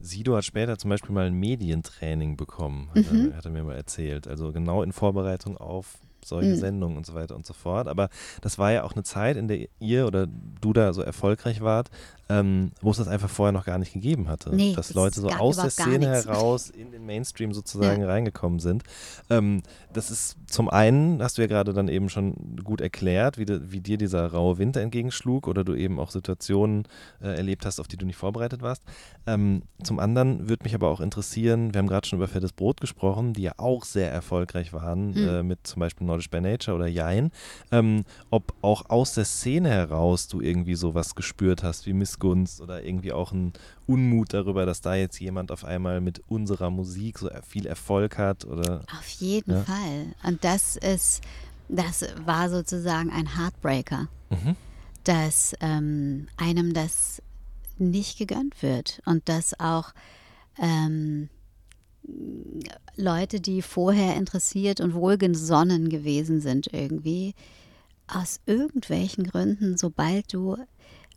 Sido hat später zum Beispiel mal ein Medientraining bekommen, hat, Mhm. er, hat er mir mal erzählt. Also genau in Vorbereitung auf solche Mhm. Sendungen und so weiter und so fort. Aber das war ja auch eine Zeit, in der ihr oder du da so erfolgreich wart, ähm, wo es das einfach vorher noch gar nicht gegeben hatte. Nee, Dass das Leute so aus der Szene heraus in den Mainstream sozusagen reingekommen sind. Ähm, das ist zum einen, hast du ja gerade dann eben schon gut erklärt, wie, de, wie dir dieser raue Winter entgegenschlug oder du eben auch Situationen äh, erlebt hast, auf die du nicht vorbereitet warst. Ähm, zum anderen würde mich aber auch interessieren, wir haben gerade schon über Fettes Brot gesprochen, die ja auch sehr erfolgreich waren, Hm. äh, mit zum Beispiel Nordisch by Nature oder Jein, ähm, ob auch aus der Szene heraus du irgendwie sowas gespürt hast, wie Missgunst oder irgendwie auch ein Unmut darüber, dass da jetzt jemand auf einmal mit unserer Musik so viel Erfolg hat oder Auf jeden Ja. Fall. Und das ist, das war sozusagen ein Heartbreaker, Mhm. dass ähm, einem das nicht gegönnt wird und dass auch ähm, Leute, die vorher interessiert und wohlgesonnen gewesen sind, irgendwie aus irgendwelchen Gründen, sobald du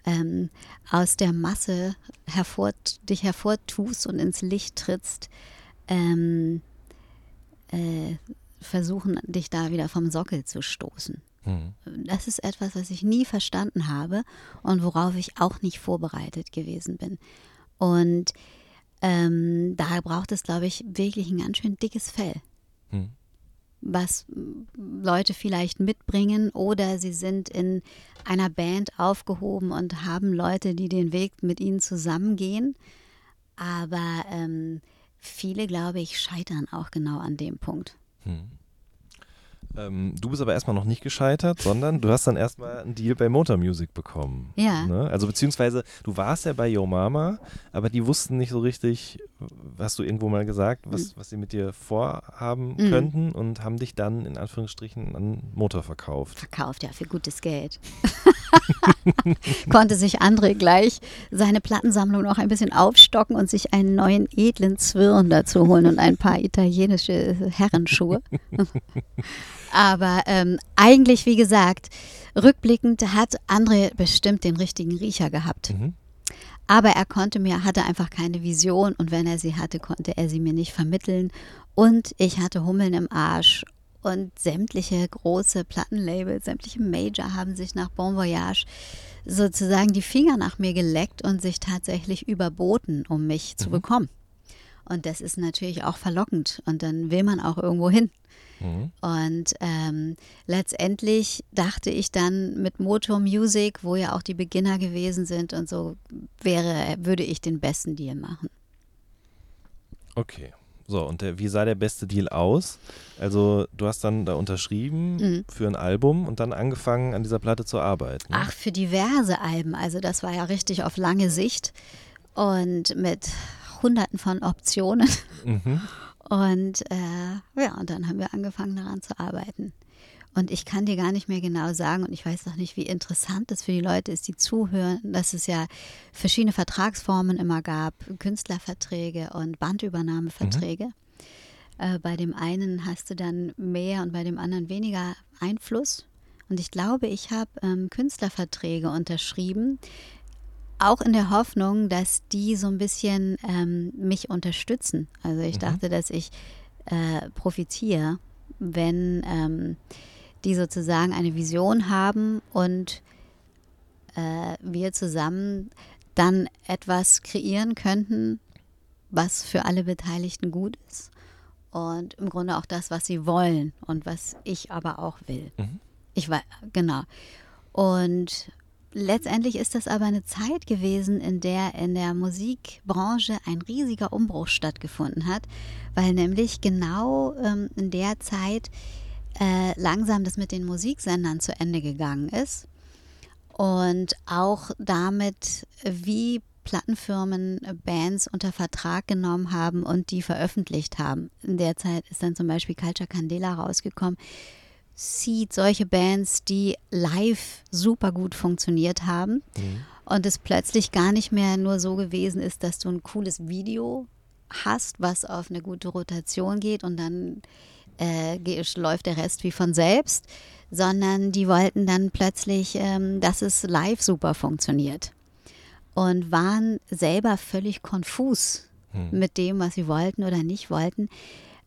ähm, aus der Masse hervor, dich hervortust und ins Licht trittst, ähm, äh, versuchen, dich da wieder vom Sockel zu stoßen. Mhm. Das ist etwas, was ich nie verstanden habe und worauf ich auch nicht vorbereitet gewesen bin. Und ähm, da braucht es, glaube ich, wirklich ein ganz schön dickes Fell, Mhm. Was Leute vielleicht mitbringen oder sie sind in einer Band aufgehoben und haben Leute, die den Weg mit ihnen zusammengehen. Aber ähm, viele, glaube ich, scheitern auch genau an dem Punkt. Ähm, du bist aber erstmal noch nicht gescheitert, sondern du hast dann erstmal einen Deal bei Motor Music bekommen. Ja. Ne? Also beziehungsweise du warst ja bei Yo Mama, aber die wussten nicht so richtig, hast du irgendwo mal gesagt, was, was sie mit dir vorhaben Mhm. könnten und haben dich dann in Anführungsstrichen an Motor verkauft. verkauft, ja, für gutes Geld. Konnte sich André gleich seine Plattensammlung noch ein bisschen aufstocken und sich einen neuen edlen Zwirn dazu holen und ein paar italienische Herrenschuhe. Aber ähm, eigentlich, wie gesagt, rückblickend hat André bestimmt den richtigen Riecher gehabt. Mhm. Aber er konnte mir, hatte einfach keine Vision und wenn er sie hatte, konnte er sie mir nicht vermitteln. Und ich hatte Hummeln im Arsch und sämtliche große Plattenlabels, sämtliche Major haben sich nach Bon Voyage sozusagen die Finger nach mir geleckt und sich tatsächlich überboten, um mich zu bekommen. Und das ist natürlich auch verlockend und dann will man auch irgendwo hin. Mhm. Und ähm, letztendlich dachte ich dann mit Motor Music, wo ja auch die Beginner gewesen sind und so, wäre, würde ich den besten Deal machen. Okay. So, und der, wie sah der beste Deal aus? Also, du hast dann da unterschrieben Mhm. für ein Album und dann angefangen, an dieser Platte zu arbeiten. ne? Ach, für diverse Alben. Also das war ja richtig auf lange Sicht und mit hunderten von Optionen. Mhm. Und äh, ja, und dann haben wir angefangen daran zu arbeiten. Und ich kann dir gar nicht mehr genau sagen, und ich weiß noch nicht, wie interessant das für die Leute ist, die zuhören, dass es ja verschiedene Vertragsformen immer gab, Künstlerverträge und Bandübernahmeverträge. Mhm. Äh, bei dem einen hast du dann mehr und bei dem anderen weniger Einfluss. Und ich glaube, ich habe ähm, Künstlerverträge unterschrieben, auch in der Hoffnung, dass die so ein bisschen ähm, mich unterstützen. Also ich mhm. dachte, dass ich äh, profitiere, wenn ähm, die sozusagen eine Vision haben und äh, wir zusammen dann etwas kreieren könnten, was für alle Beteiligten gut ist. Und im Grunde auch das, was sie wollen und was ich aber auch will. Mhm. Ich war, genau. Und letztendlich ist das aber eine Zeit gewesen, in der in der Musikbranche ein riesiger Umbruch stattgefunden hat, weil nämlich genau ähm, in der Zeit äh, langsam das mit den Musiksendern zu Ende gegangen ist und auch damit, wie Plattenfirmen Bands unter Vertrag genommen haben und die veröffentlicht haben. In der Zeit ist dann zum Beispiel Culture Candela rausgekommen, sieht solche Bands, die live super gut funktioniert haben mhm. und es plötzlich gar nicht mehr nur so gewesen ist, dass du ein cooles Video hast, was auf eine gute Rotation geht und dann äh, läuft der Rest wie von selbst, sondern die wollten dann plötzlich, ähm, dass es live super funktioniert und waren selber völlig konfus mhm. mit dem, was sie wollten oder nicht wollten.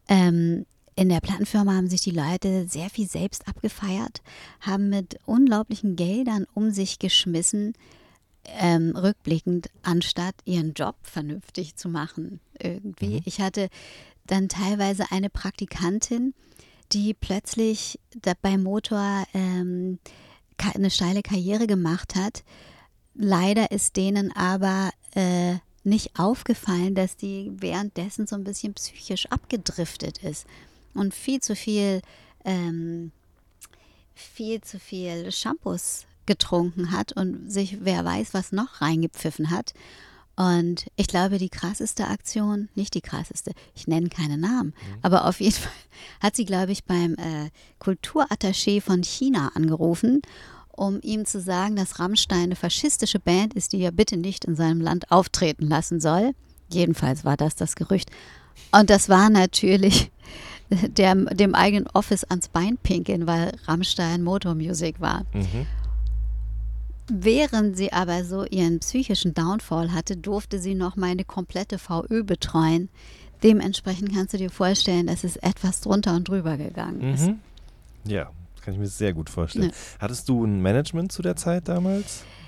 Ähm, in der Plattenfirma haben sich die Leute sehr viel selbst abgefeiert, haben mit unglaublichen Geldern um sich geschmissen, ähm, rückblickend, anstatt ihren Job vernünftig zu machen. Irgendwie. Mhm. Ich hatte dann teilweise eine Praktikantin, die plötzlich beim Motor ähm, eine steile Karriere gemacht hat. Leider ist denen aber äh, nicht aufgefallen, dass die währenddessen so ein bisschen psychisch abgedriftet ist und viel zu viel, ähm, viel zu viel Shampoos getrunken hat und sich wer weiß was noch reingepfiffen hat. Und ich glaube, die krasseste Aktion, nicht die krasseste, ich nenne keine Namen, mhm. aber auf jeden Fall hat sie, glaube ich, beim äh, Kulturattaché von China angerufen, um ihm zu sagen, dass Rammstein eine faschistische Band ist, die er bitte nicht in seinem Land auftreten lassen soll. Jedenfalls war das das Gerücht. Und das war natürlich der, dem eigenen Office ans Bein pinkeln, weil Rammstein Motormusik war. Mhm. Während sie aber so ihren psychischen Downfall hatte, durfte sie noch meine komplette VÖ betreuen. Dementsprechend kannst du dir vorstellen, dass es etwas drunter und drüber gegangen ist. Mhm. Ja, kann ich mir sehr gut vorstellen. Ja. Hattest du ein Management zu der Zeit damals? Ja,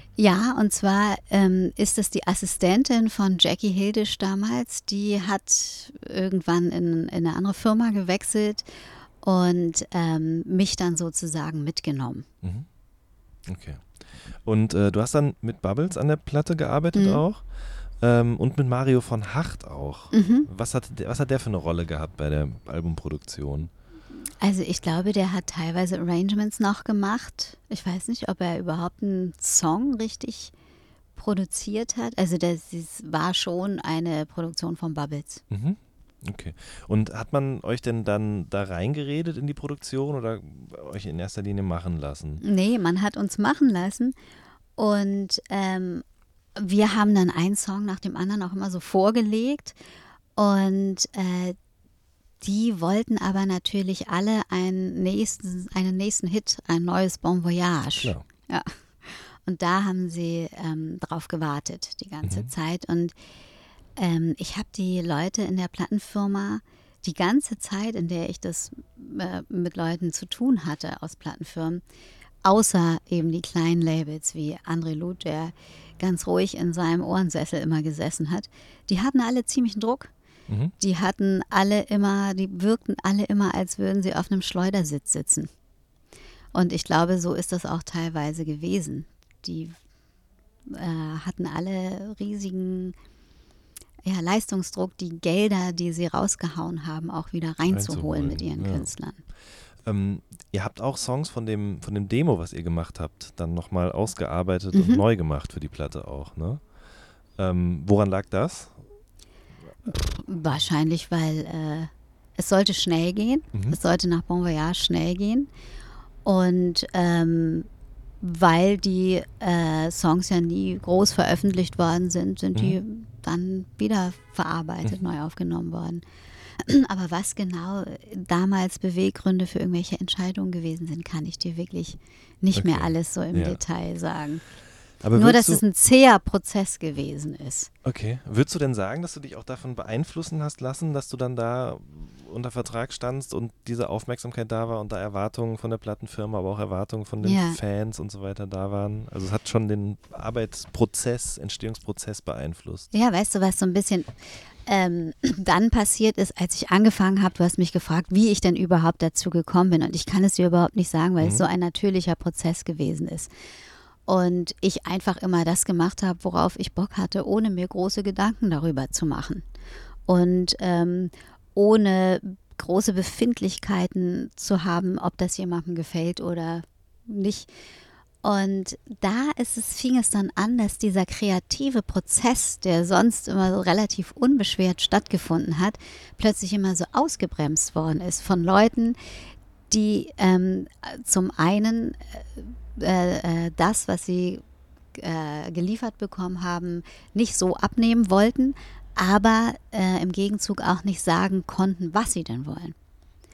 und zwar ähm, ist es die Assistentin von Jackie Hildisch damals. Die hat irgendwann in, in eine andere Firma gewechselt und ähm, mich dann sozusagen mitgenommen. Mhm. Okay. Und äh, du hast dann mit Bubbles an der Platte gearbeitet mhm. auch? Ähm, und mit Mario von Hacht auch. Mhm. Was, hat, was hat der für eine Rolle gehabt bei der Albumproduktion? Also ich glaube, der hat teilweise Arrangements noch gemacht. Ich weiß nicht, ob er überhaupt einen Song richtig produziert hat. Also das war schon eine Produktion von Bubbles. Mhm. Okay. Und hat man euch denn dann da reingeredet in die Produktion oder euch in erster Linie machen lassen? Nee, man hat uns machen lassen. Und ähm, wir haben dann einen Song nach dem anderen auch immer so vorgelegt. Und äh, die wollten aber natürlich alle einen nächsten, einen nächsten Hit, ein neues Bon Voyage. Klar. Ja. Und da haben sie ähm, drauf gewartet die ganze mhm. Zeit. Und ähm, ich habe die Leute in der Plattenfirma die ganze Zeit, in der ich das äh, mit Leuten zu tun hatte aus Plattenfirmen, außer eben die kleinen Labels wie André Luth, der ganz ruhig in seinem Ohrensessel immer gesessen hat, die hatten alle ziemlichen Druck. Mhm. Die hatten alle immer, die wirkten alle immer, als würden sie auf einem Schleudersitz sitzen. Und ich glaube, so ist das auch teilweise gewesen. Die äh, hatten alle riesigen ja, Leistungsdruck, die Gelder, die sie rausgehauen haben, auch wieder reinzuholen, mit ihren ja. Künstlern. Ähm, ihr habt auch Songs von dem, von dem Demo, was ihr gemacht habt, dann nochmal ausgearbeitet mhm. und neu gemacht für die Platte auch, ne? Ähm, woran lag das? Wahrscheinlich, weil äh, es sollte schnell gehen. Mhm. Es sollte nach Bon Voyage schnell gehen. Und ähm, weil die äh, Songs ja nie groß veröffentlicht worden sind, sind die dann wieder verarbeitet, neu aufgenommen worden. Aber was genau damals Beweggründe für irgendwelche Entscheidungen gewesen sind, kann ich dir wirklich nicht mehr Okay. alles so im Ja. Detail sagen. Aber Nur, dass es ein zäher Prozess gewesen ist. Okay. Würdest du denn sagen, dass du dich auch davon beeinflussen hast lassen, dass du dann da unter Vertrag standst und diese Aufmerksamkeit da war und da Erwartungen von der Plattenfirma, aber auch Erwartungen von den Ja. Fans und so weiter da waren? Also es hat schon den Arbeitsprozess, Entstehungsprozess beeinflusst. Ja, weißt du, was so ein bisschen ähm, dann passiert ist, als ich angefangen habe, du hast mich gefragt, wie ich denn überhaupt dazu gekommen bin. Und ich kann es dir überhaupt nicht sagen, weil es so ein natürlicher Prozess gewesen ist. Und ich einfach immer das gemacht habe, worauf ich Bock hatte, ohne mir große Gedanken darüber zu machen. Und ähm, ohne große Befindlichkeiten zu haben, ob das jemandem gefällt oder nicht. Und da ist es, fing es dann an, dass dieser kreative Prozess, der sonst immer so relativ unbeschwert stattgefunden hat, plötzlich immer so ausgebremst worden ist von Leuten, die ähm, zum einen äh, äh, das, was sie äh, geliefert bekommen haben, nicht so abnehmen wollten, aber äh, im Gegenzug auch nicht sagen konnten, was sie denn wollen.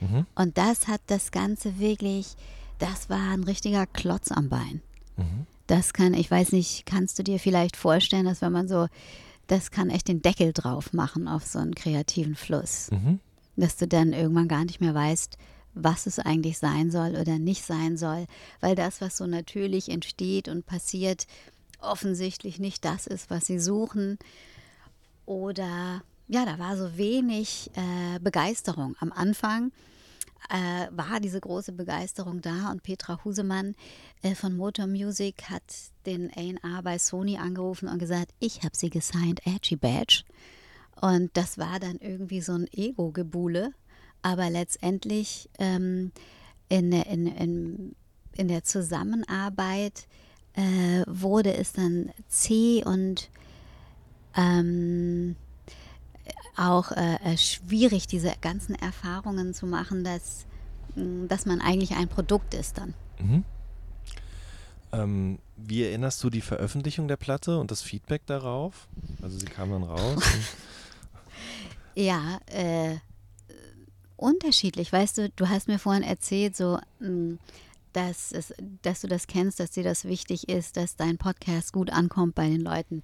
Mhm. Und das hat das Ganze wirklich, das war ein richtiger Klotz am Bein. Mhm. Das kann, ich weiß nicht, kannst du dir vielleicht vorstellen, dass wenn man so, das kann echt den Deckel drauf machen auf so einen kreativen Fluss. Mhm. Dass du dann irgendwann gar nicht mehr weißt, was es eigentlich sein soll oder nicht sein soll, weil das, was so natürlich entsteht und passiert, offensichtlich nicht das ist, was sie suchen. Oder ja, da war so wenig äh, Begeisterung. Am Anfang äh, war diese große Begeisterung da und Petra Husemann äh, von Motor Music hat den A&R bei Sony angerufen und gesagt, ich habe sie gesigned, Edgy Badge. Und das war dann irgendwie so ein Ego-Gebule. Aber letztendlich ähm, in, der- in, in, in der Zusammenarbeit äh, wurde es dann zäh und ähm, auch äh, äh, schwierig, diese ganzen Erfahrungen zu machen, dass, mh, dass man eigentlich ein Produkt ist dann. Mhm. Ähm, wie erinnerst du die Veröffentlichung der Platte und das Feedback darauf? Also sie kam dann raus. Ja, äh, unterschiedlich. Weißt du, du hast mir vorhin erzählt, so, mh, dass, es, dass du das kennst, dass dir das wichtig ist, dass dein Podcast gut ankommt bei den Leuten.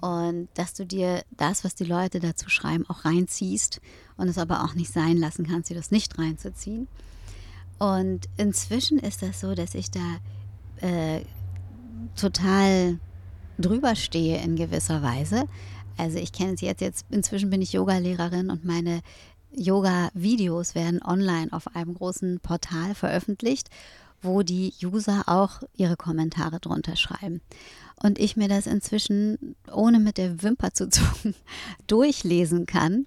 Und dass du dir das, was die Leute dazu schreiben, auch reinziehst und es aber auch nicht sein lassen kannst, dir das nicht reinzuziehen. Und inzwischen ist das so, dass ich da äh, total drüber stehe in gewisser Weise. Also ich kenne es jetzt, jetzt inzwischen bin ich Yogalehrerin und meine Yoga-Videos werden online auf einem großen Portal veröffentlicht, wo die User auch ihre Kommentare drunter schreiben. Und ich mir das inzwischen, ohne mit der Wimper zu zucken, durchlesen kann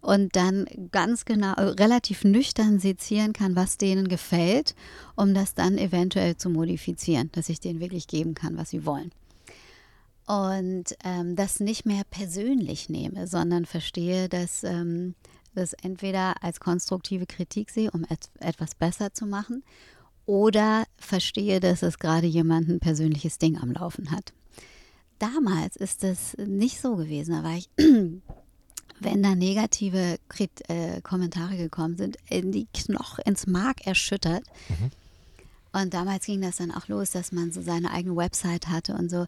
und dann ganz genau, äh, relativ nüchtern sezieren kann, was denen gefällt, um das dann eventuell zu modifizieren, dass ich denen wirklich geben kann, was sie wollen. Und ähm, das nicht mehr persönlich nehme, sondern verstehe, dass ähm, das entweder als konstruktive Kritik sehe, um et etwas besser zu machen, oder verstehe, dass es gerade jemand ein persönliches Ding am Laufen hat. Damals ist das nicht so gewesen. Da war ich, wenn da negative Krit äh, Kommentare gekommen sind, in die Knoch, ins Mark erschüttert. Und damals ging das dann auch los, dass man so seine eigene Website hatte und so.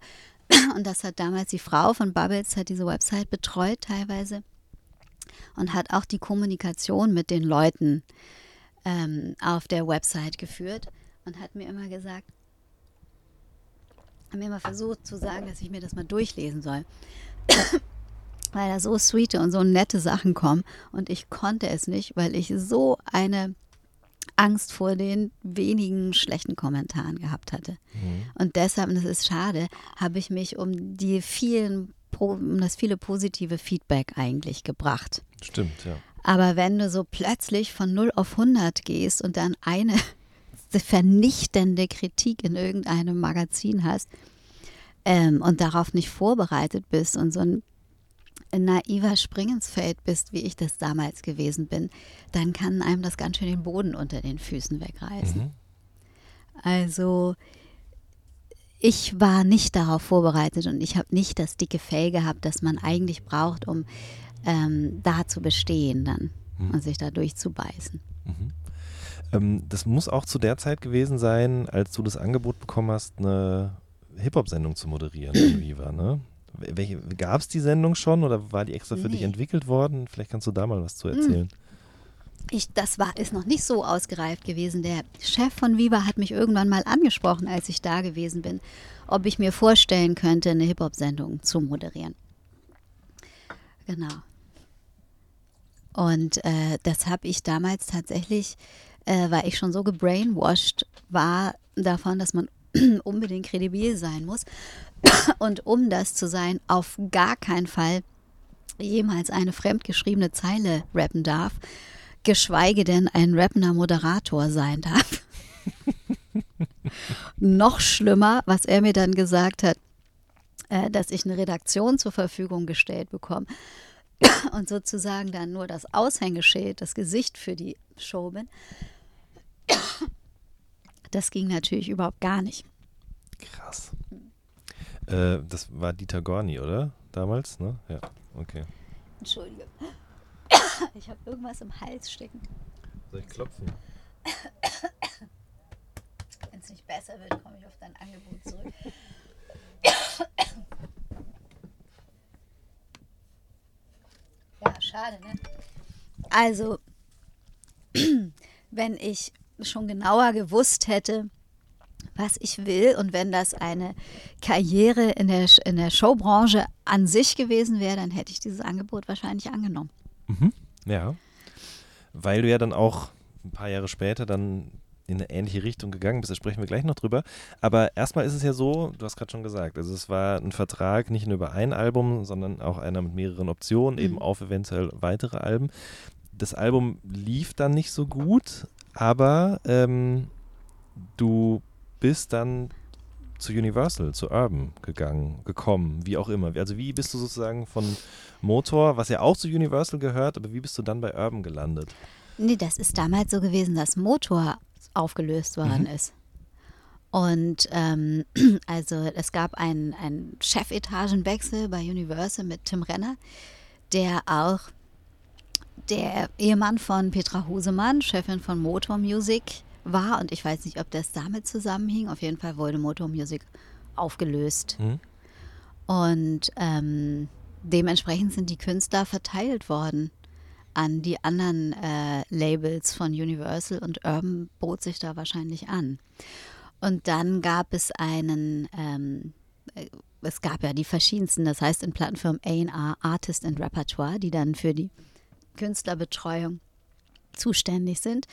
Und das hat damals die Frau von Bubbles, hat diese Website betreut teilweise und hat auch die Kommunikation mit den Leuten ähm, auf der Website geführt und hat mir immer gesagt, hat mir immer versucht zu sagen, dass ich mir das mal durchlesen soll. weil da so sweete und so nette Sachen kommen und ich konnte es nicht, weil ich so eine Angst vor den wenigen schlechten Kommentaren gehabt hatte. Und deshalb, und das ist schade, habe ich mich um die vielen, um das viele positive Feedback eigentlich gebracht. Stimmt, ja. Aber wenn du so plötzlich von 0 auf 100 gehst und dann eine vernichtende Kritik in irgendeinem Magazin hast ähm, und darauf nicht vorbereitet bist und so ein naiver Springensfeld bist, wie ich das damals gewesen bin, dann kann einem das ganz schön den Boden unter den Füßen wegreißen. Mhm. Also ich war nicht darauf vorbereitet und ich habe nicht das dicke Fell gehabt, das man eigentlich braucht, um ähm, da zu bestehen dann und sich da durchzubeißen. Ähm, das muss auch zu der Zeit gewesen sein, als du das Angebot bekommen hast, eine Hip-Hop-Sendung zu moderieren in Viva, ne? Gab es die Sendung schon oder war die extra für dich Nee. entwickelt worden? Vielleicht kannst du da mal was zu erzählen. Ich, das war, ist noch nicht so ausgereift gewesen. Der Chef von Viva hat mich irgendwann mal angesprochen, als ich da gewesen bin, ob ich mir vorstellen könnte, eine Hip-Hop-Sendung zu moderieren. Genau. Und äh, das habe ich damals tatsächlich, äh, weil ich schon so gebrainwashed war davon, dass man unbedingt kredibil sein muss. Und um das zu sein, auf gar keinen Fall jemals eine fremdgeschriebene Zeile rappen darf, geschweige denn ein rappender Moderator sein darf. Noch schlimmer, was er mir dann gesagt hat, äh, dass ich eine Redaktion zur Verfügung gestellt bekomme und sozusagen dann nur das Aushängeschild, das Gesicht für die Show bin. Das ging natürlich überhaupt gar nicht. Krass. Äh, das war Dieter Gorni, oder? Damals, ne? Ja, okay. Entschuldige. Ich habe irgendwas im Hals stecken. Soll ich klopfen? Wenn es nicht besser wird, komme ich auf dein Angebot zurück. Ja, schade, ne? Also, wenn ich schon genauer gewusst hätte, was ich will und wenn das eine Karriere in der, in der Showbranche an sich gewesen wäre, dann hätte ich dieses Angebot wahrscheinlich angenommen. Ja. Weil du ja dann auch ein paar Jahre später dann in eine ähnliche Richtung gegangen bist, da sprechen wir gleich noch drüber. Aber erstmal ist es ja so, du hast gerade schon gesagt, also es war ein Vertrag nicht nur über ein Album, sondern auch einer mit mehreren Optionen, eben auf eventuell weitere Alben. Das Album lief dann nicht so gut, aber ähm, du bist dann zu Universal, zu Urban gegangen, gekommen, wie auch immer. Also wie bist du sozusagen von Motor, was ja auch zu Universal gehört, aber wie bist du dann bei Urban gelandet? Nee, das ist damals so gewesen, dass Motor aufgelöst worden ist. Und ähm, also es gab einen, einen Chefetagenwechsel bei Universal mit Tim Renner, der auch der Ehemann von Petra Husemann, Chefin von Motor Music, war. Und ich weiß nicht, ob das damit zusammenhing. Auf jeden Fall wurde Motor Music aufgelöst. Mhm. Und ähm, dementsprechend sind die Künstler verteilt worden an die anderen äh, Labels von Universal und Urban bot sich da wahrscheinlich an. Und dann gab es einen, ähm, äh, es gab ja die verschiedensten, das heißt in Plattenfirmen A&R, Artist and Repertoire, die dann für die Künstlerbetreuung zuständig sind.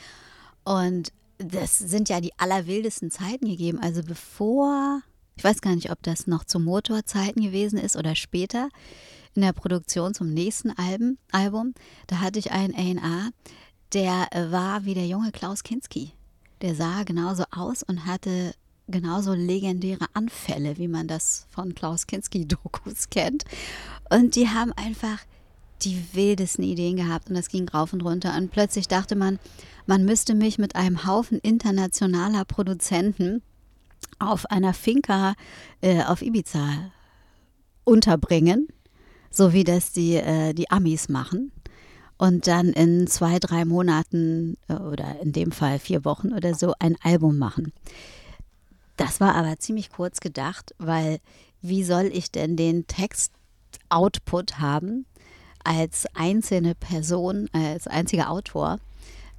Und das sind ja die allerwildesten Zeiten gegeben. Also bevor, ich weiß gar nicht, ob das noch zu Motorzeiten gewesen ist oder später, in der Produktion zum nächsten Album, Album da hatte ich einen A&R, der äh, war wie der junge Klaus Kinski. Der sah genauso aus und hatte genauso legendäre Anfälle, wie man das von Klaus Kinski-Dokus kennt. Und die haben einfach die wildesten Ideen gehabt und das ging rauf und runter. Und plötzlich dachte man, man müsste mich mit einem Haufen internationaler Produzenten auf einer Finca äh, auf Ibiza unterbringen, so wie das die, äh, die Amis machen. Und dann in zwei, drei Monaten äh, oder in dem Fall vier Wochen oder so ein Album machen. Das war aber ziemlich kurz gedacht, weil wie soll ich denn den Text-Output haben als einzelne Person, als einziger Autor,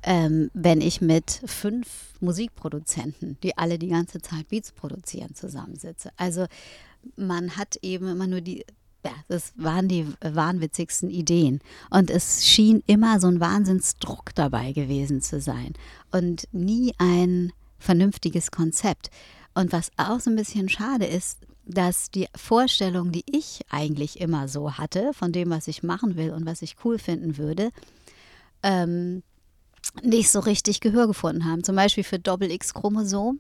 ähm, wenn ich mit fünf Musikproduzenten, die alle die ganze Zeit Beats produzieren, zusammensitze. Also man hat eben immer nur die, ja, das waren die wahnwitzigsten Ideen. Und es schien immer so ein Wahnsinnsdruck dabei gewesen zu sein. Und nie ein vernünftiges Konzept. Und was auch so ein bisschen schade ist, dass die Vorstellung, die ich eigentlich immer so hatte, von dem, was ich machen will und was ich cool finden würde, ähm, nicht so richtig Gehör gefunden haben. Zum Beispiel für Doppel X-Chromosom.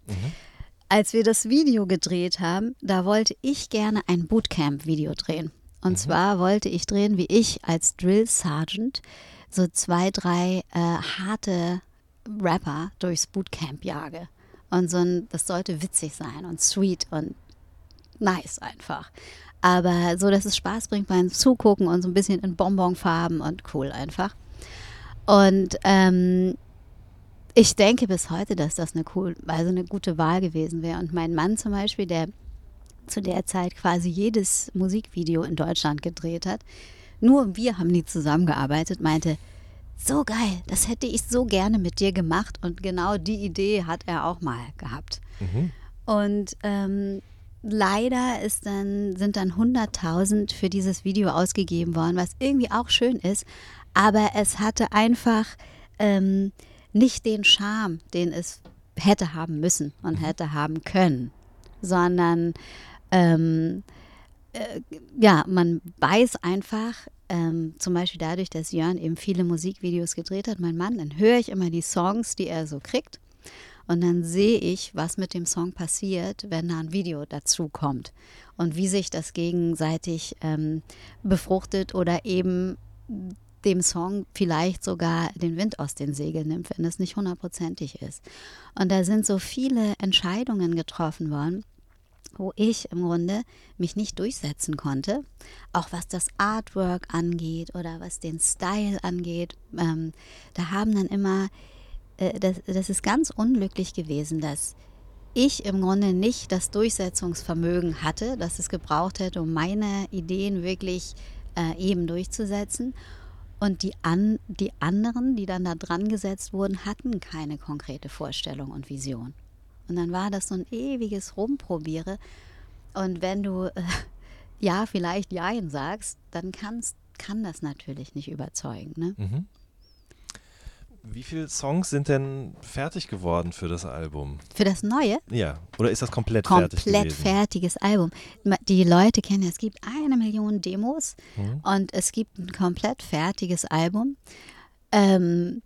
Als wir das Video gedreht haben, da wollte ich gerne ein Bootcamp-Video drehen. Und zwar wollte ich drehen, wie ich als Drill Sergeant so zwei, drei äh, harte Rapper durchs Bootcamp jage. Und so ein, das sollte witzig sein und sweet und nice einfach. Aber so, dass es Spaß bringt beim Zugucken und so ein bisschen in Bonbonfarben und cool einfach. Und ähm, ich denke bis heute, dass das eine cool, also eine gute Wahl gewesen wäre. Und mein Mann zum Beispiel, der zu der Zeit quasi jedes Musikvideo in Deutschland gedreht hat, nur wir haben nie zusammengearbeitet, meinte, so geil, das hätte ich so gerne mit dir gemacht. Und genau die Idee hat er auch mal gehabt. Mhm. Und ähm, leider ist dann, sind dann 100.000 für dieses Video ausgegeben worden, was irgendwie auch schön ist. Aber es hatte einfach ähm, nicht den Charme, den es hätte haben müssen und hätte haben können, sondern ähm, äh, ja, man weiß einfach, ähm, zum Beispiel dadurch, dass Jörn eben viele Musikvideos gedreht hat, mein Mann, dann höre ich immer die Songs, die er so kriegt. Und dann sehe ich, was mit dem Song passiert, wenn da ein Video dazu kommt. Und wie sich das gegenseitig ähm, befruchtet oder eben dem Song vielleicht sogar den Wind aus den Segeln nimmt, wenn es nicht hundertprozentig ist. Und da sind so viele Entscheidungen getroffen worden, wo ich im Grunde mich nicht durchsetzen konnte, auch was das Artwork angeht oder was den Style angeht. Ähm, da haben dann immer, äh, das, das ist ganz unglücklich gewesen, dass ich im Grunde nicht das Durchsetzungsvermögen hatte, das es gebraucht hätte, um meine Ideen wirklich äh, eben durchzusetzen. Und die, an, die anderen, die dann da dran gesetzt wurden, hatten keine konkrete Vorstellung und Vision. Und dann war das so ein ewiges Rumprobiere. Und wenn du äh, ja, vielleicht Jein sagst, dann kannst, kann das natürlich nicht überzeugen. Ne? Mhm. Wie viele Songs sind denn fertig geworden für das Album? Für das Neue? Ja, oder ist das komplett, Komplett fertig gewesen? fertiges Album. Die Leute kennen ja, es gibt eine Million Demos Mhm. und es gibt ein komplett fertiges Album. Ähm,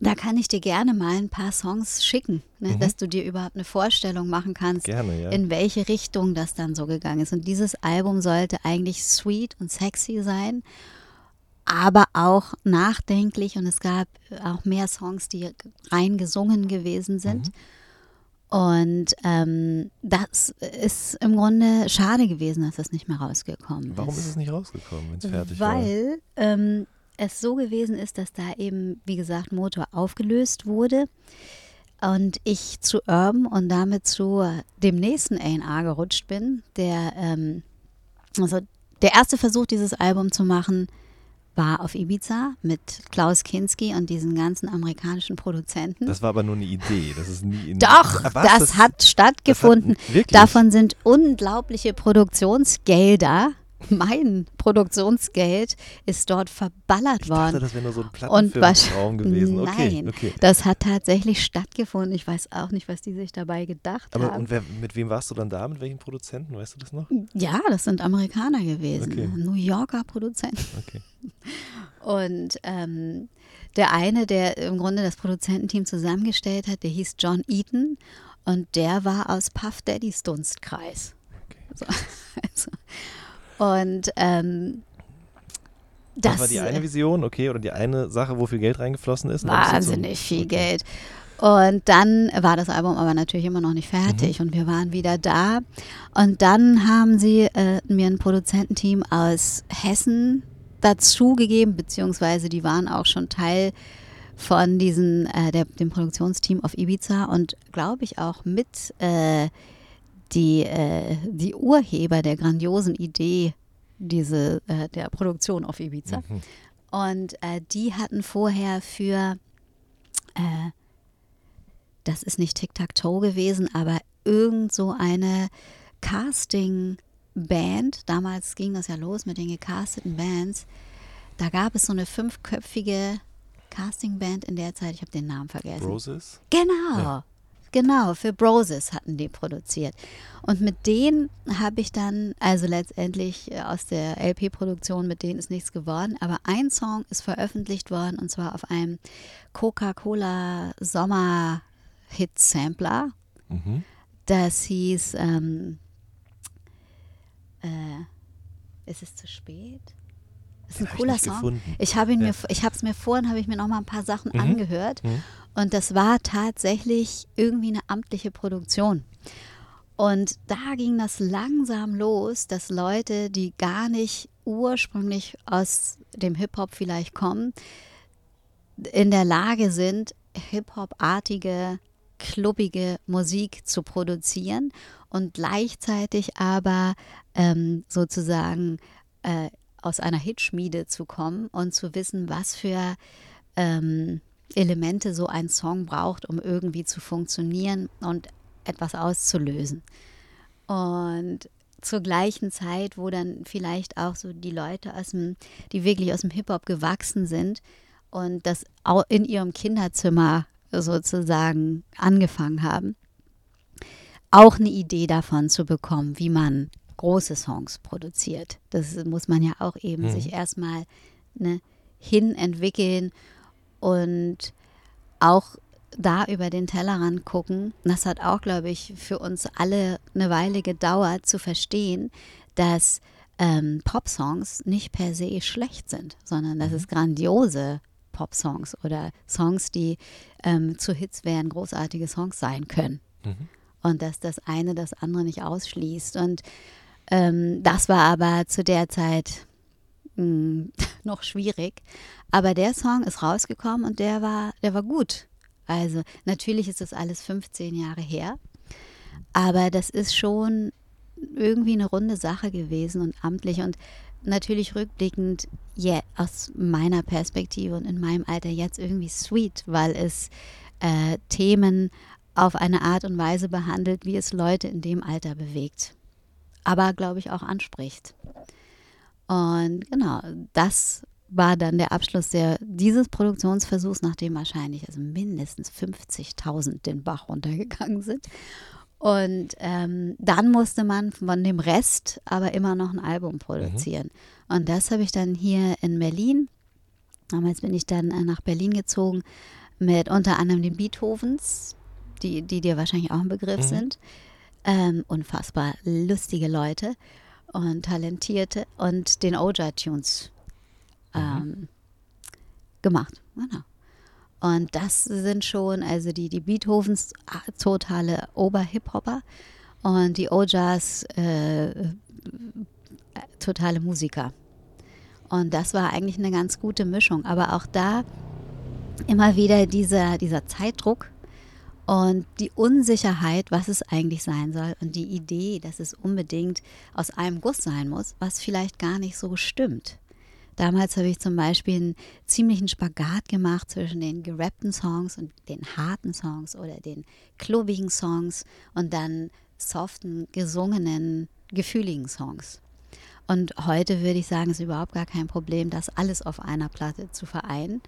da kann ich dir gerne mal ein paar Songs schicken, ne, Mhm. dass du dir überhaupt eine Vorstellung machen kannst, Gerne, ja. in welche Richtung das dann so gegangen ist. Und dieses Album sollte eigentlich sweet und sexy sein, aber auch nachdenklich. Und es gab auch mehr Songs, die rein gesungen gewesen sind. Und ähm, das ist im Grunde schade gewesen, dass das nicht mehr rausgekommen Warum ist. ist es nicht rausgekommen, wenn es fertig war? Weil ähm, es so gewesen ist, dass da eben, wie gesagt, Motor aufgelöst wurde und ich zu Urban und damit zu dem nächsten A&R gerutscht bin, der, ähm, also der erste Versuch, dieses Album zu machen, war auf Ibiza mit Klaus Kinski und diesen ganzen amerikanischen Produzenten. Das war aber nur eine Idee. Das ist nie in Doch, Ah, was? das, hat stattgefunden. wirklich? Davon sind unglaubliche Produktionsgelder. Mein Produktionsgeld ist dort verballert Ich dachte, worden. das wäre nur so ein? Plattenfilmraum gewesen. Okay, Nein, okay. das hat tatsächlich stattgefunden. Ich weiß auch nicht, was die sich dabei gedacht Aber haben. und wer, mit wem warst du dann da? Mit welchen Produzenten? Weißt du das noch? Ja, das sind Amerikaner gewesen, Okay. New Yorker Produzenten. Okay. Und ähm, der eine, der im Grunde das Produzententeam zusammengestellt hat, der hieß John Eaton und der war aus Puff Daddys Dunstkreis. okay. So, also, und ähm, das, Das, war die eine Vision, okay, oder die eine Sache, wo viel Geld reingeflossen ist? Wahnsinnig viel okay. Geld. Und dann war das Album aber natürlich immer noch nicht fertig Mhm. und wir waren wieder da. Und dann haben sie äh, mir ein Produzententeam aus Hessen dazugegeben, beziehungsweise die waren auch schon Teil von diesen, äh, der, dem Produktionsteam auf Ibiza und glaube ich auch mit äh, die, äh, die Urheber der grandiosen Idee diese, äh, der Produktion auf Ibiza. Mhm. Und äh, die hatten vorher für, äh, das ist nicht Tic-Tac-Toe gewesen, aber irgend so eine Casting-Band, damals ging das ja los mit den gecasteten Bands, da gab es so eine fünfköpfige Casting-Band in der Zeit, ich habe den Namen vergessen. Roses? Genau. Ja. Genau, für Broses hatten die produziert. Und mit denen habe ich dann, also letztendlich äh, aus der LP-Produktion, mit denen ist nichts geworden, aber ein Song ist veröffentlicht worden und zwar auf einem Coca-Cola Sommer-Hit-Sampler. Mhm. Das hieß, ähm, äh, Ist es zu spät? Ist ein hab cooler Song. gefunden. Ich habe ihn Ja. mir, ich habe es mir vorhin, habe ich mir noch mal ein paar Sachen Mhm. angehört Mhm. und das war tatsächlich irgendwie eine amtliche Produktion. Und da ging das langsam los, dass Leute, die gar nicht ursprünglich aus dem Hip-Hop vielleicht kommen, in der Lage sind, Hip-Hop-artige, klubbige Musik zu produzieren und gleichzeitig aber ähm, sozusagen äh, aus einer Hitschmiede zu kommen und zu wissen, was für ähm, Elemente so ein Song braucht, um irgendwie zu funktionieren und etwas auszulösen. Und zur gleichen Zeit, wo dann vielleicht auch so die Leute aus dem, die wirklich aus dem Hip-Hop gewachsen sind und das au- in ihrem Kinderzimmer sozusagen angefangen haben, auch eine Idee davon zu bekommen, wie man große Songs produziert. Das muss man ja auch eben Mhm. sich erstmal ne, hin entwickeln und auch da über den Tellerrand gucken. Das hat auch, glaube ich, für uns alle eine Weile gedauert zu verstehen, dass ähm, Popsongs nicht per se schlecht sind, sondern dass es grandiose Popsongs oder Songs, die ähm, zu Hits wären, großartige Songs sein können. Mhm. Und dass das eine das andere nicht ausschließt. Und ähm, das war aber zu der Zeit mh, noch schwierig. Aber der Song ist rausgekommen und der war, der war gut. Also natürlich ist das alles 15 Jahre her. Aber das ist schon irgendwie eine runde Sache gewesen und amtlich und natürlich rückblickend ja, aus meiner Perspektive und in meinem Alter jetzt irgendwie sweet, weil es äh, Themen auf eine Art und Weise behandelt, wie es Leute in dem Alter bewegt. Aber, glaube ich, auch anspricht. Und genau, das war dann der Abschluss der, dieses Produktionsversuchs, nachdem wahrscheinlich also mindestens 50.000 den Bach runtergegangen sind. Und ähm, dann musste man von dem Rest aber immer noch ein Album produzieren. Und das habe ich dann hier in Berlin. Damals bin ich dann äh, nach Berlin gezogen mit unter anderem den Beethovens, die, die dir wahrscheinlich auch ein Begriff Mhm. sind. Ähm, unfassbar lustige Leute und talentierte und den Oja-Tunes ähm, gemacht. Genau. Und das sind schon, also die, die Beethovens ah, totale Ober-Hip-Hopper und die Ojas äh, totale Musiker. Und das war eigentlich eine ganz gute Mischung. Aber auch da immer wieder dieser, dieser Zeitdruck und die Unsicherheit, was es eigentlich sein soll und die Idee, dass es unbedingt aus einem Guss sein muss, was vielleicht gar nicht so stimmt. Damals habe ich zum Beispiel einen ziemlichen Spagat gemacht zwischen den gerappten Songs und den harten Songs oder den klubbigen Songs und dann soften, gesungenen, gefühligen Songs. Und heute würde ich sagen, ist überhaupt gar kein Problem, das alles auf einer Platte zu vereinen.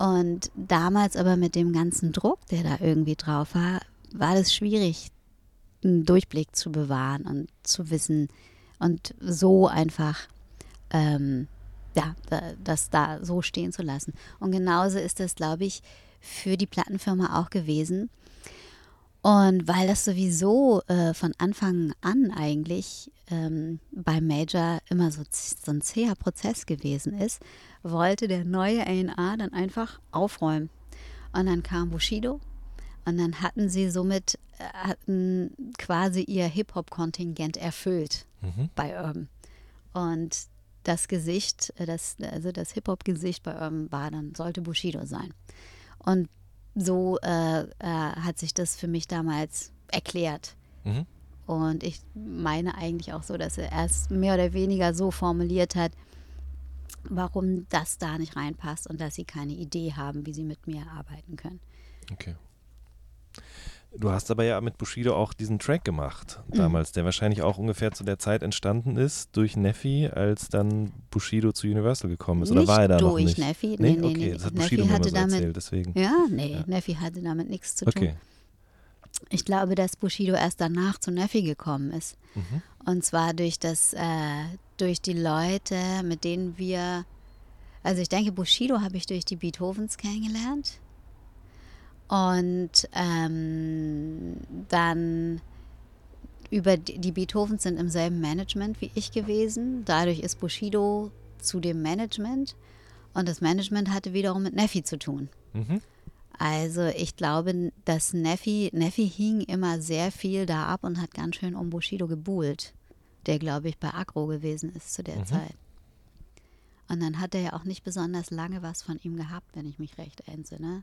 Und damals aber mit dem ganzen Druck, der da irgendwie drauf war, war das schwierig, einen Durchblick zu bewahren und zu wissen und so einfach ähm, ja, da- das da so stehen zu lassen. Und genauso ist das, glaube ich, für die Plattenfirma auch gewesen. Und weil das sowieso äh, von Anfang an eigentlich ähm, beim Major immer so, so ein zäher Prozess gewesen ist, wollte der neue A&R dann einfach aufräumen. Und dann kam Bushido und dann hatten sie somit äh, hatten quasi ihr Hip-Hop-Kontingent erfüllt Mhm. bei Urban. Und das Gesicht, äh, das, also das Hip-Hop-Gesicht bei Urban war dann, sollte Bushido sein. Und so äh, äh, hat sich das für mich damals erklärt. Mhm. Und ich meine eigentlich auch so, dass er erst mehr oder weniger so formuliert hat, warum das da nicht reinpasst und dass sie keine Idee haben, wie sie mit mir arbeiten können. Okay. Du hast aber ja mit Bushido auch diesen Track gemacht Mhm. damals, der wahrscheinlich auch ungefähr zu der Zeit entstanden ist durch Neffi, als dann Bushido zu Universal gekommen ist. Oder nicht war er da noch durch nicht? Neffi. Nee, Nee, nee, okay, nee. das hat Neffi Bushido mir hatte so damit- erzählt, deswegen. Ja, nee, Ja. Neffi hatte damit nichts zu tun. Okay. Ich glaube, dass Bushido erst danach zu Neffi gekommen ist. Mhm. Und zwar durch das, äh, durch die Leute, mit denen wir, also ich denke, Bushido habe ich durch die Beethovens kennengelernt. Und ähm, dann über die die Beethovens sind im selben Management wie ich gewesen. Dadurch ist Bushido zu dem Management und das Management hatte wiederum mit Neffi zu tun. Mhm. Also ich glaube, dass Neffi, Neffi hing immer sehr viel da ab und hat ganz schön um Bushido gebuhlt, der glaube ich bei Agro gewesen ist zu der Mhm. Zeit. Und dann hat er ja auch nicht besonders lange was von ihm gehabt, wenn ich mich recht entsinne.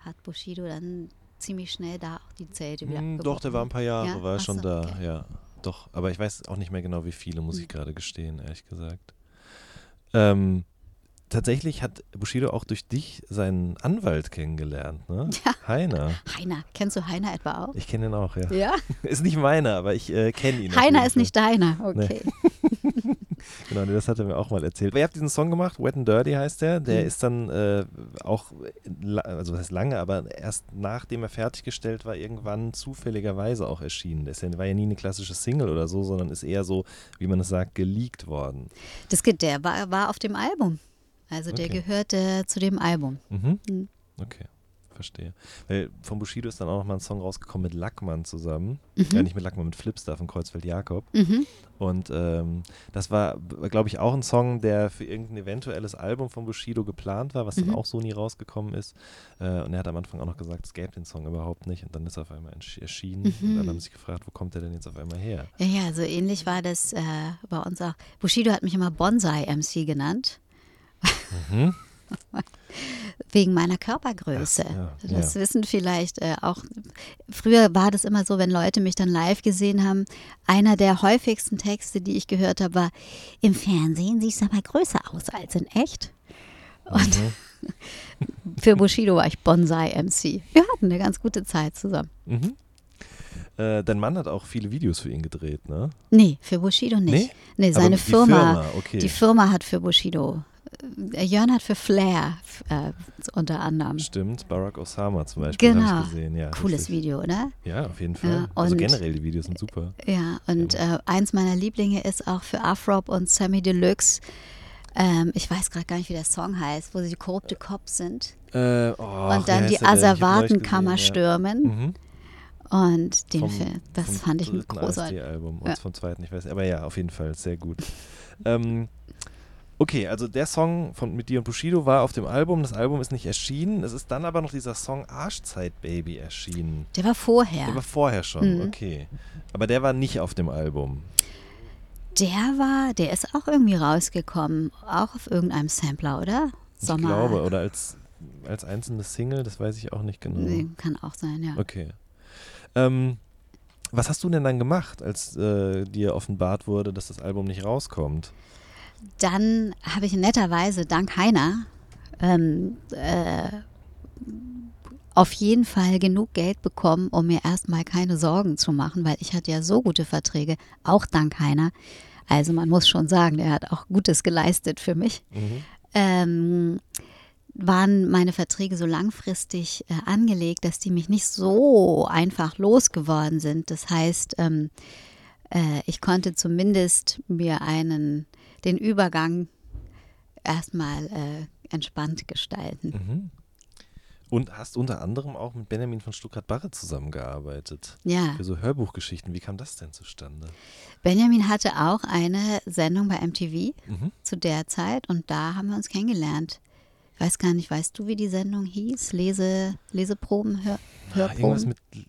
Hat Bushido dann ziemlich schnell da auch die Zelte wieder Hm, doch, der war ein paar Jahre, Ja? war Ach schon so, da, okay. ja. Doch, aber ich weiß auch nicht mehr genau, wie viele, muss ich Hm. gerade gestehen, ehrlich gesagt. Ähm, tatsächlich hat Bushido auch durch dich seinen Anwalt kennengelernt, ne? Ja. Heiner. Heiner, kennst du Heiner etwa auch? Ich kenne ihn auch, ja. Ja. Ist nicht meiner, aber ich äh, kenne ihn. Heiner ist Fall. nicht deiner, okay. Genau, das hat er mir auch mal erzählt. Ihr habt diesen Song gemacht, Wet and Dirty heißt der. Der Mhm. ist dann äh, auch, also was heißt lange, aber erst nachdem er fertiggestellt war, irgendwann zufälligerweise auch erschienen. Das war ja nie eine klassische Single oder so, sondern ist eher so, wie man es sagt, geleakt worden. Das, ge- der war, war auf dem Album. Also der Okay. gehörte zu dem Album. Mhm. Mhm. Okay, verstehe. Weil von Bushido ist dann auch noch mal ein Song rausgekommen mit Lackmann zusammen. Mhm. Ja, nicht mit Lackmann, mit Flipstar von Kreuzfeld Jakob. Mhm. Und ähm, das war, glaube ich, auch ein Song, der für irgendein eventuelles Album von Bushido geplant war, was dann Mhm. auch so nie rausgekommen ist. Äh, und er hat am Anfang auch noch gesagt, es gäbe den Song überhaupt nicht. Und dann ist er auf einmal erschienen. Mhm. Und dann haben sie sich gefragt, wo kommt der denn jetzt auf einmal her? Ja, ja, so ähnlich war das äh, bei uns auch. Bushido hat mich immer Bonsai-MC genannt, Mhm. wegen meiner Körpergröße. Ach, ja, das ja. wissen vielleicht äh, auch. Früher war das immer so, wenn Leute mich dann live gesehen haben, einer der häufigsten Texte, die ich gehört habe, war, im Fernsehen siehst du aber größer aus als in echt. Und Mhm. für Bushido war ich Bonsai-MC. Wir hatten eine ganz gute Zeit zusammen. Mhm. Äh, dein Mann hat auch viele Videos für ihn gedreht, ne? Nee, für Bushido nicht. Nee, Aber seine die Firma, Firma, okay. die Firma hat für Bushido. Äh, Jörn hat für Flair äh, unter anderem. Stimmt, Barack Osama zum Beispiel Genau. habe ich gesehen. Ja, Cooles richtig. Video, oder? Ja, auf jeden Fall. Ja, also generell, die Videos sind super. Ja, und äh, eins meiner Lieblinge ist auch für Afrop und Sammy Deluxe. Ähm, ich weiß gerade gar nicht, wie der Song heißt, wo sie die korrupte Cops sind Äh, oh, und dann die Asservatenkammer stürmen. Ja. Mhm. Und den Vom- Film, das fand ich dritten großartig. Und Ja. vom zweiten, ich weiß. Aber ja, auf jeden Fall, sehr gut. ähm, okay, also der Song von, mit dir und Bushido war auf dem Album. Das Album ist nicht erschienen. Es ist dann aber noch dieser Song Arschzeit Baby erschienen. Der war vorher. Der war vorher schon, Mhm. okay. Aber der war nicht auf dem Album. Der war, der ist auch irgendwie rausgekommen, auch auf irgendeinem Sampler, oder? Ich glaube, oder als, als einzelne Single, das weiß ich auch nicht genau. Nee, kann auch sein, ja. Okay. Ähm, was hast du denn dann gemacht, als äh, dir offenbart wurde, dass das Album nicht rauskommt? Dann habe ich netterweise dank Heiner ähm, äh, auf jeden Fall genug Geld bekommen, um mir erstmal keine Sorgen zu machen, weil ich hatte ja so gute Verträge, auch dank Heiner. Also man muss schon sagen, der hat auch Gutes geleistet für mich. Mhm. ähm, waren meine Verträge so langfristig äh, angelegt, dass die mich nicht so einfach losgeworden sind. Das heißt, ähm, äh, ich konnte zumindest mir einen, den Übergang erstmal äh, entspannt gestalten. Mhm. Und hast unter anderem auch mit Benjamin von Stuttgart-Barre zusammengearbeitet. Ja, Für so Hörbuchgeschichten. Wie kam das denn zustande? Benjamin hatte auch eine Sendung bei MTV Mhm. zu der Zeit und da haben wir uns kennengelernt. Ich weiß gar nicht, weißt du, wie die Sendung hieß? Lese, Leseproben, Hör, Ah, irgendwas Hörproben? mit.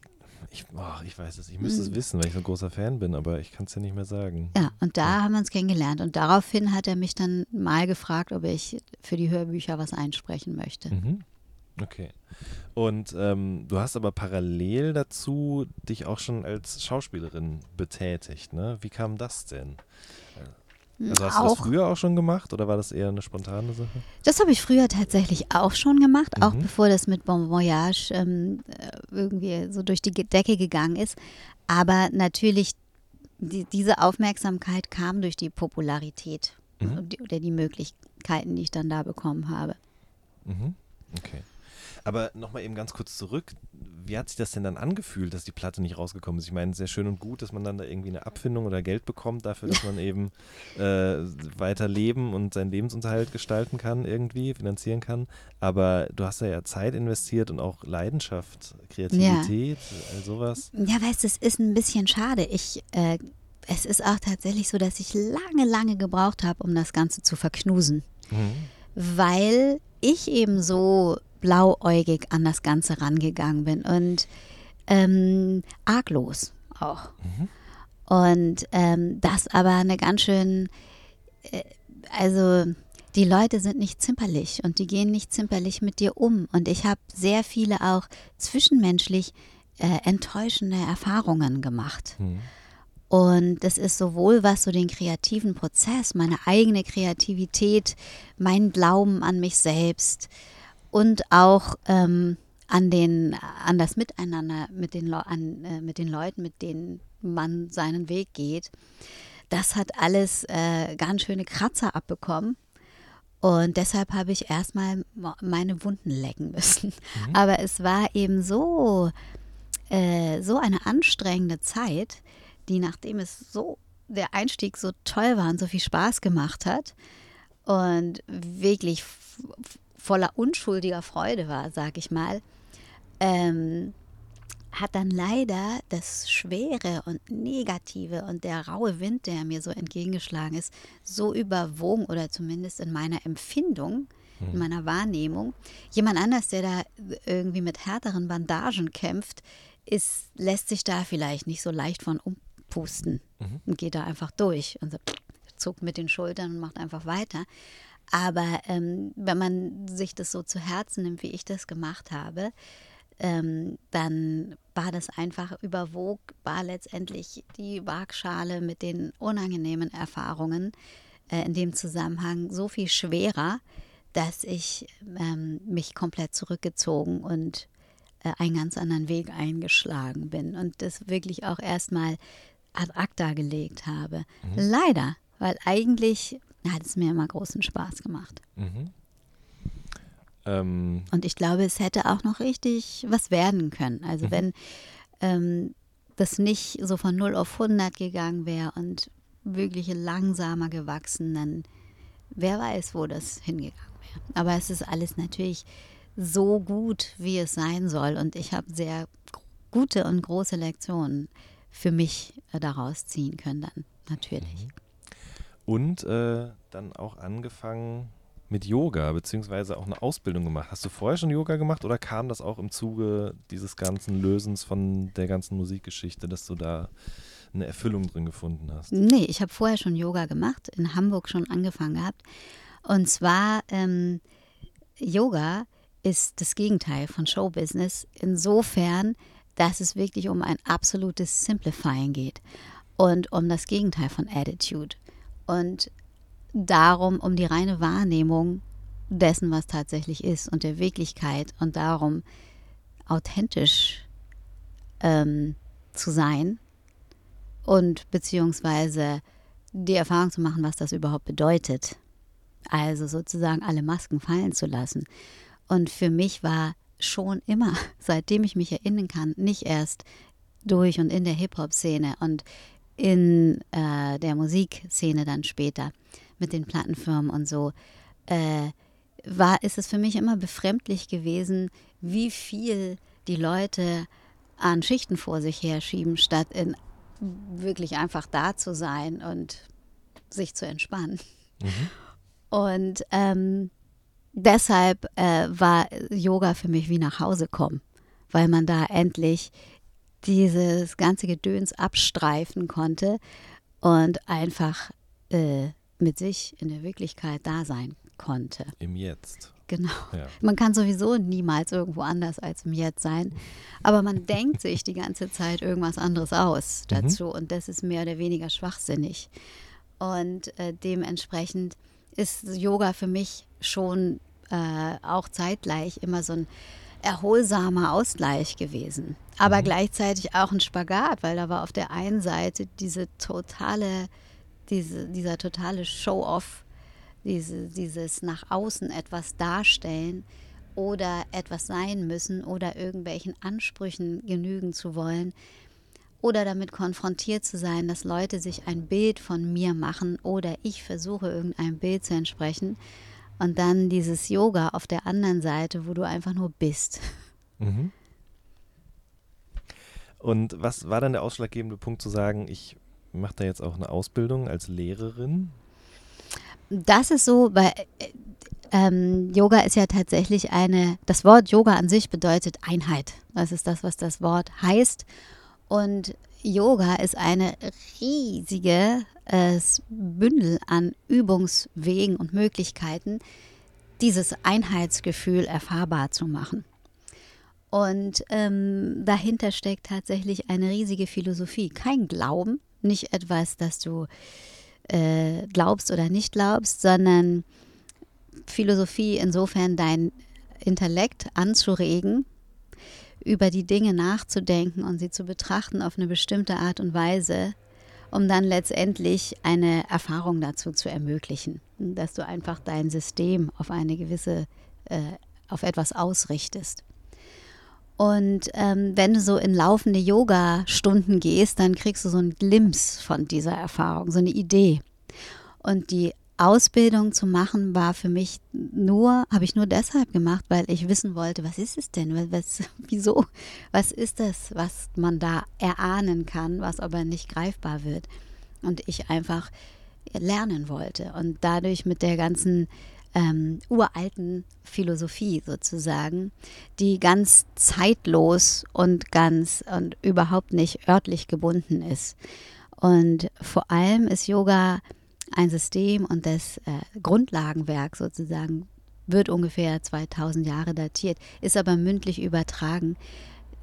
Ich, oh, ich weiß es, ich müsste es wissen, weil ich so ein großer Fan bin, aber ich kann es ja nicht mehr sagen. Ja, und da haben wir uns kennengelernt. Und daraufhin hat er mich dann mal gefragt, ob ich für die Hörbücher was einsprechen möchte. Mhm. Okay. Und ähm, du hast aber parallel dazu dich auch schon als Schauspielerin betätigt, ne? Wie kam das denn? Also hast du das auch, früher auch schon gemacht oder war das eher eine spontane Sache? das habe ich früher tatsächlich auch schon gemacht, auch Mhm. bevor das mit Bon Voyage ähm, äh, irgendwie so durch die Decke gegangen ist. Aber natürlich, die, diese Aufmerksamkeit kam durch die Popularität Mhm. oder die Möglichkeiten, die ich dann da bekommen habe. Mhm. Okay. Aber nochmal eben ganz kurz zurück. Wie hat sich das denn dann angefühlt, dass die Platte nicht rausgekommen ist? Ich meine, sehr schön und gut, dass man dann da irgendwie eine Abfindung oder Geld bekommt dafür, dass man eben äh, weiter leben und seinen Lebensunterhalt gestalten kann, irgendwie finanzieren kann. Aber du hast da ja Zeit investiert und auch Leidenschaft, Kreativität, ja. all sowas. Ja, weißt du, es ist ein bisschen schade. Ich äh, es ist auch tatsächlich so, dass ich lange, lange gebraucht habe, um das Ganze zu verknusen. Mhm. Weil ich eben so blauäugig an das Ganze rangegangen bin und ähm, arglos auch. Mhm. Und ähm, das aber eine ganz schön, äh, also die Leute sind nicht zimperlich und die gehen nicht zimperlich mit dir um. Und ich habe sehr viele auch zwischenmenschlich äh, enttäuschende Erfahrungen gemacht. Mhm. Und das ist sowohl was so den kreativen Prozess, meine eigene Kreativität, mein Glauben an mich selbst und auch ähm, an, den, an das Miteinander mit den, an, äh, mit den Leuten, mit denen man seinen Weg geht. Das hat alles äh, ganz schöne Kratzer abbekommen. Und deshalb habe ich erstmal meine Wunden lecken müssen. Mhm. Aber es war eben so, äh, so eine anstrengende Zeit, die, nachdem es so der Einstieg so toll war und so viel Spaß gemacht hat und wirklich voller unschuldiger Freude war, sag ich mal, ähm, hat dann leider das Schwere und Negative und der raue Wind, der mir so entgegengeschlagen ist, so überwogen oder zumindest in meiner Empfindung, in mhm. meiner Wahrnehmung. Jemand anders, der da irgendwie mit härteren Bandagen kämpft, ist, lässt sich da vielleicht nicht so leicht von um, pusten mhm. und geht da einfach durch und so, zuckt mit den Schultern und macht einfach weiter. Aber ähm, wenn man sich das so zu Herzen nimmt, wie ich das gemacht habe, ähm, dann war das einfach überwog, war letztendlich die Waagschale mit den unangenehmen Erfahrungen äh, in dem Zusammenhang so viel schwerer, dass ich ähm, mich komplett zurückgezogen und äh, einen ganz anderen Weg eingeschlagen bin und das wirklich auch erstmal ad acta gelegt habe. Mhm. Leider, weil eigentlich hat es mir immer großen Spaß gemacht. Mhm. Ähm. Und ich glaube, es hätte auch noch richtig was werden können. Also mhm. wenn ähm, das nicht so von 0 auf 100 gegangen wäre und wirklich langsamer gewachsen, dann wer weiß, wo das hingegangen wäre. Aber es ist alles natürlich so gut, wie es sein soll. Und ich habe sehr gute und große Lektionen für mich äh, daraus ziehen können dann, natürlich. Mhm. Und äh, dann auch angefangen mit Yoga, beziehungsweise auch eine Ausbildung gemacht. Hast du vorher schon Yoga gemacht oder kam das auch im Zuge dieses ganzen Lösens von der ganzen Musikgeschichte, dass du da eine Erfüllung drin gefunden hast? Nee, ich habe vorher schon Yoga gemacht, in Hamburg schon angefangen gehabt. Und zwar ähm, Yoga ist das Gegenteil von Showbusiness. Insofern, dass es wirklich um ein absolutes Simplifying geht und um das Gegenteil von Attitude und darum um die reine Wahrnehmung dessen, was tatsächlich ist und der Wirklichkeit und darum authentisch ähm, zu sein und beziehungsweise die Erfahrung zu machen, was das überhaupt bedeutet. Also sozusagen alle Masken fallen zu lassen. Und für mich war schon immer, seitdem ich mich erinnern kann, nicht erst durch und in der Hip-Hop-Szene und in äh, der Musikszene dann später mit den Plattenfirmen und so, äh, war, ist es für mich immer befremdlich gewesen, wie viel die Leute an Schichten vor sich herschieben, statt in wirklich einfach da zu sein und sich zu entspannen. Mhm. Und ähm, deshalb äh, war Yoga für mich wie nach Hause kommen, weil man da endlich dieses ganze Gedöns abstreifen konnte und einfach äh, mit sich in der Wirklichkeit da sein konnte. Im Jetzt. Genau. Ja. Man kann sowieso niemals irgendwo anders als im Jetzt sein. Aber man denkt sich die ganze Zeit irgendwas anderes aus mhm. dazu. Mhm. Und das ist mehr oder weniger schwachsinnig. Und äh, dementsprechend ist Yoga für mich schon äh, auch zeitgleich immer so ein erholsamer Ausgleich gewesen. Aber mhm. gleichzeitig auch ein Spagat, weil da war auf der einen Seite diese totale, diese, dieser totale Show-off, diese, dieses nach außen etwas darstellen oder etwas sein müssen oder irgendwelchen Ansprüchen genügen zu wollen oder damit konfrontiert zu sein, dass Leute sich ein Bild von mir machen oder ich versuche irgendeinem Bild zu entsprechen und dann dieses Yoga auf der anderen Seite, wo du einfach nur bist. Mhm. Und was war dann der ausschlaggebende Punkt zu sagen, ich mache da jetzt auch eine Ausbildung als Lehrerin? Das ist so, weil äh, ähm, Yoga ist ja tatsächlich eine, das Wort Yoga an sich bedeutet Einheit. Das ist das, was das Wort heißt. Und Yoga ist eine riesige äh, Bündel an Übungswegen und Möglichkeiten, dieses Einheitsgefühl erfahrbar zu machen. Und ähm, dahinter steckt tatsächlich eine riesige Philosophie. Kein Glauben, nicht etwas, das du äh, glaubst oder nicht glaubst, sondern Philosophie insofern dein Intellekt anzuregen, über die Dinge nachzudenken und sie zu betrachten auf eine bestimmte Art und Weise, um dann letztendlich eine Erfahrung dazu zu ermöglichen, dass du einfach dein System auf eine gewisse, äh, auf etwas ausrichtest. Und ähm, wenn du so in laufende Yoga-Stunden gehst, dann kriegst du so einen Glimpse von dieser Erfahrung, so eine Idee. Und die Ausbildung zu machen war für mich nur, habe ich nur deshalb gemacht, weil ich wissen wollte, was ist es denn? Was, wieso? Was ist das, was man da erahnen kann, was aber nicht greifbar wird? Und ich einfach lernen wollte. Und dadurch mit der ganzen ähm, uralten Philosophie sozusagen, die ganz zeitlos und ganz und überhaupt nicht örtlich gebunden ist. Und vor allem ist Yoga ein System und das äh, Grundlagenwerk sozusagen wird ungefähr 2000 Jahre datiert, ist aber mündlich übertragen.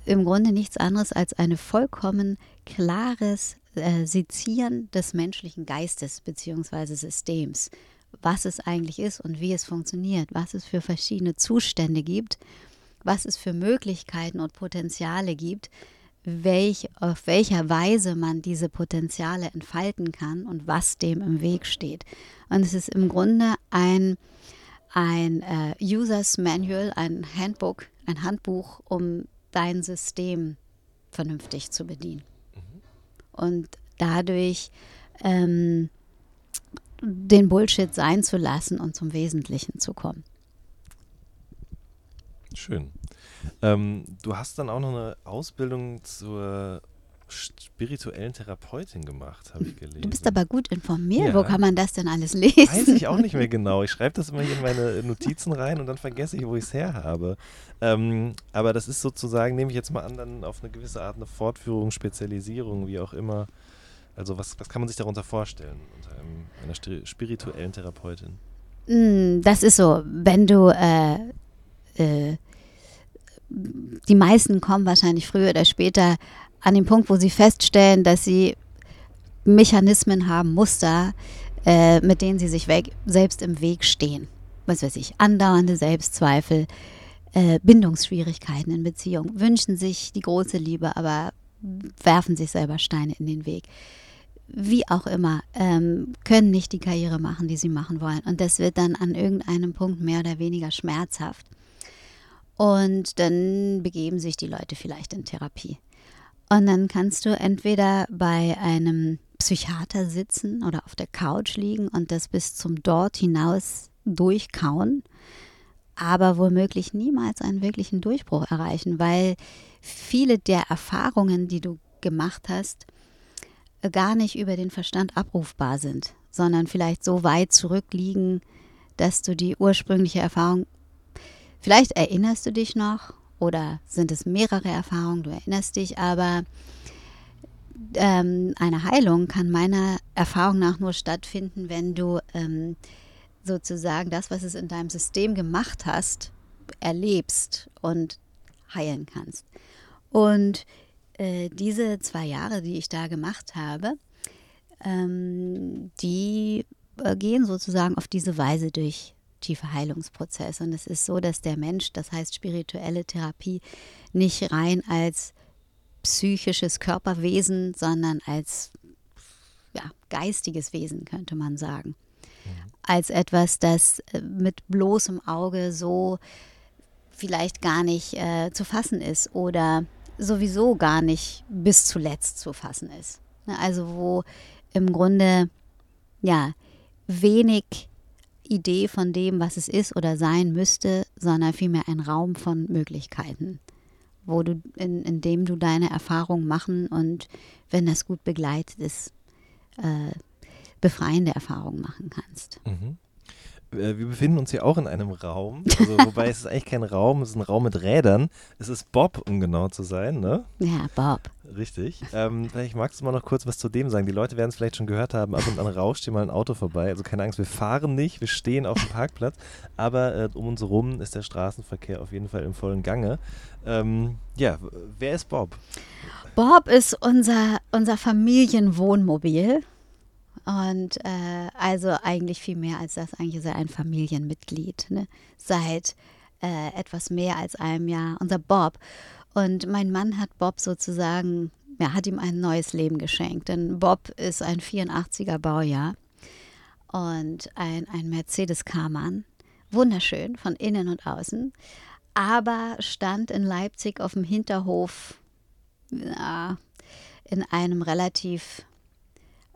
Im Grunde nichts anderes als ein vollkommen klares äh, Sezieren des menschlichen Geistes bzw. Systems, was es eigentlich ist und wie es funktioniert, was es für verschiedene Zustände gibt, was es für Möglichkeiten und Potenziale gibt, welch, auf welcher Weise man diese Potenziale entfalten kann und was dem im Weg steht. Und es ist im Grunde ein, ein äh, Users Manual, ein Handbook, ein Handbuch, um dein System vernünftig zu bedienen. Mhm. Und dadurch ähm, den Bullshit sein zu lassen und zum Wesentlichen zu kommen. Schön. Ähm, du hast dann auch noch eine Ausbildung zur spirituellen Therapeutin gemacht, habe ich gelesen. Du bist aber gut informiert. Ja. Wo kann man das denn alles lesen? Weiß ich auch nicht mehr genau. Ich schreibe das immer hier in meine Notizen rein und dann vergesse ich, wo ich es her habe. Ähm, aber das ist sozusagen, nehme ich jetzt mal an, dann auf eine gewisse Art eine Fortführung, Spezialisierung, wie auch immer. Also was, was kann man sich darunter vorstellen unter einem, einer spirituellen Therapeutin? Mm, das ist so, wenn du äh, äh, die meisten kommen wahrscheinlich früher oder später an den Punkt, wo sie feststellen, dass sie Mechanismen haben, Muster, äh, mit denen sie sich weg, selbst im Weg stehen. Was weiß ich, andauernde Selbstzweifel, äh, Bindungsschwierigkeiten in Beziehungen, wünschen sich die große Liebe, aber werfen sich selber Steine in den Weg. Wie auch immer, ähm, können nicht die Karriere machen, die sie machen wollen. Und das wird dann an irgendeinem Punkt mehr oder weniger schmerzhaft. Und dann begeben sich die Leute vielleicht in Therapie. Und dann kannst du entweder bei einem Psychiater sitzen oder auf der Couch liegen und das bis zum dort hinaus durchkauen, aber womöglich niemals einen wirklichen Durchbruch erreichen, weil viele der Erfahrungen, die du gemacht hast, gar nicht über den Verstand abrufbar sind, sondern vielleicht so weit zurückliegen, dass du die ursprüngliche Erfahrung Vielleicht erinnerst du dich noch oder sind es mehrere Erfahrungen, du erinnerst dich, aber ähm, eine Heilung kann meiner Erfahrung nach nur stattfinden, wenn du ähm, sozusagen das, was es in deinem System gemacht hast, erlebst und heilen kannst. Und äh, diese zwei Jahre, die ich da gemacht habe, ähm, die äh, gehen sozusagen auf diese Weise durch tiefe Heilungsprozess. Und es ist so, dass der Mensch, das heißt spirituelle Therapie, nicht rein als psychisches Körperwesen, sondern als ja, geistiges Wesen, könnte man sagen. Mhm. Als etwas, das äh, mit bloßem Auge so vielleicht gar nicht äh, zu fassen ist oder sowieso gar nicht bis zuletzt zu fassen ist. Ne, also wo im Grunde ja wenig Idee von dem, was es ist oder sein müsste, sondern vielmehr ein Raum von Möglichkeiten, wo du, in, in dem du deine Erfahrungen machen und wenn das gut begleitet ist, äh, befreiende Erfahrungen machen kannst. Mhm. Äh, wir befinden uns hier auch in einem Raum, also, wobei es ist eigentlich kein Raum, es ist ein Raum mit Rädern. Es ist Bob, um genau zu sein, ne? Ja, Bob. Richtig. Ähm, vielleicht magst du mal noch kurz was zu dem sagen. Die Leute werden es vielleicht schon gehört haben, ab und an rauscht hier mal ein Auto vorbei. Also keine Angst, wir fahren nicht, wir stehen auf dem Parkplatz, aber äh, um uns herum ist der Straßenverkehr auf jeden Fall im vollen Gange. Ähm, ja, wer ist Bob? Bob ist unser, unser Familienwohnmobil. Und äh, also eigentlich viel mehr als das. Eigentlich ist er ein Familienmitglied. Ne? Seit äh, etwas mehr als einem Jahr. Unser Bob. Und mein Mann hat Bob sozusagen, ja, hat ihm ein neues Leben geschenkt. Denn Bob ist ein 84er Baujahr und ein, ein Mercedes Karmann. Wunderschön von innen und außen. Aber stand in Leipzig auf dem Hinterhof ja, in einem relativ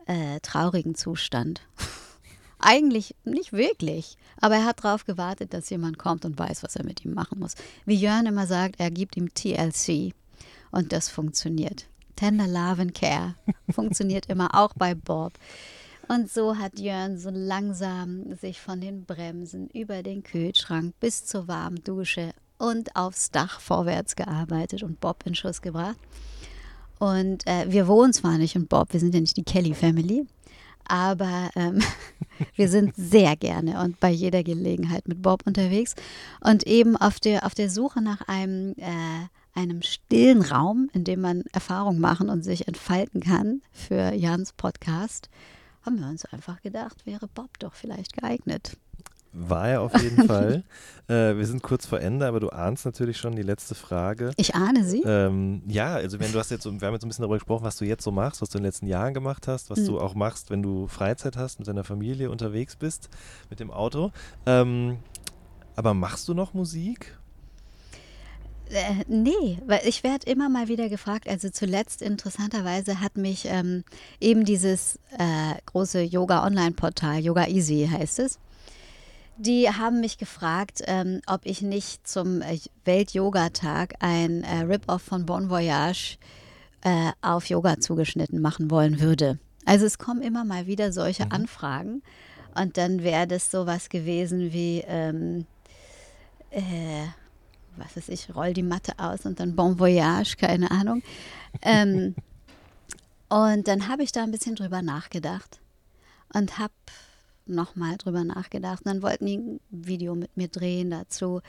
äh, traurigen Zustand. Eigentlich nicht wirklich, aber er hat darauf gewartet, dass jemand kommt und weiß, was er mit ihm machen muss. Wie Jörn immer sagt, er gibt ihm TLC und das funktioniert. Tender Love and Care funktioniert immer auch bei Bob. Und so hat Jörn so langsam sich von den Bremsen über den Kühlschrank bis zur warmen Dusche und aufs Dach vorwärts gearbeitet und Bob in Schuss gebracht. Und äh, wir wohnen zwar nicht in Bob, wir sind ja nicht die Kelly Family, aber ähm, wir sind sehr gerne und bei jeder Gelegenheit mit Bob unterwegs und eben auf der, auf der Suche nach einem, äh, einem stillen Raum, in dem man Erfahrung machen und sich entfalten kann für Jans Podcast, haben wir uns einfach gedacht, wäre Bob doch vielleicht geeignet. War er auf jeden Fall. Äh, wir sind kurz vor Ende, aber du ahnst natürlich schon die letzte Frage. Ich ahne sie. Ähm, ja, also wenn du hast jetzt, wir haben jetzt ein bisschen darüber gesprochen, was du jetzt so machst, was du in den letzten Jahren gemacht hast, was mhm. du auch machst, wenn du Freizeit hast, mit deiner Familie unterwegs bist, mit dem Auto. Ähm, aber machst du noch Musik? Äh, nee, weil ich werde immer mal wieder gefragt. Also zuletzt interessanterweise hat mich ähm, eben dieses äh, große Yoga-Online-Portal, Yoga Easy heißt es, die haben mich gefragt, ähm, ob ich nicht zum äh, Welt-Yoga-Tag ein äh, Rip-Off von Bon Voyage äh, auf Yoga zugeschnitten machen wollen würde. Also es kommen immer mal wieder solche mhm. Anfragen und dann wäre das sowas gewesen wie, ähm, äh, was weiß ich, roll die Matte aus und dann Bon Voyage, keine Ahnung. ähm, und dann habe ich da ein bisschen drüber nachgedacht und habe nochmal drüber nachgedacht. Und dann wollten die ein Video mit mir drehen dazu,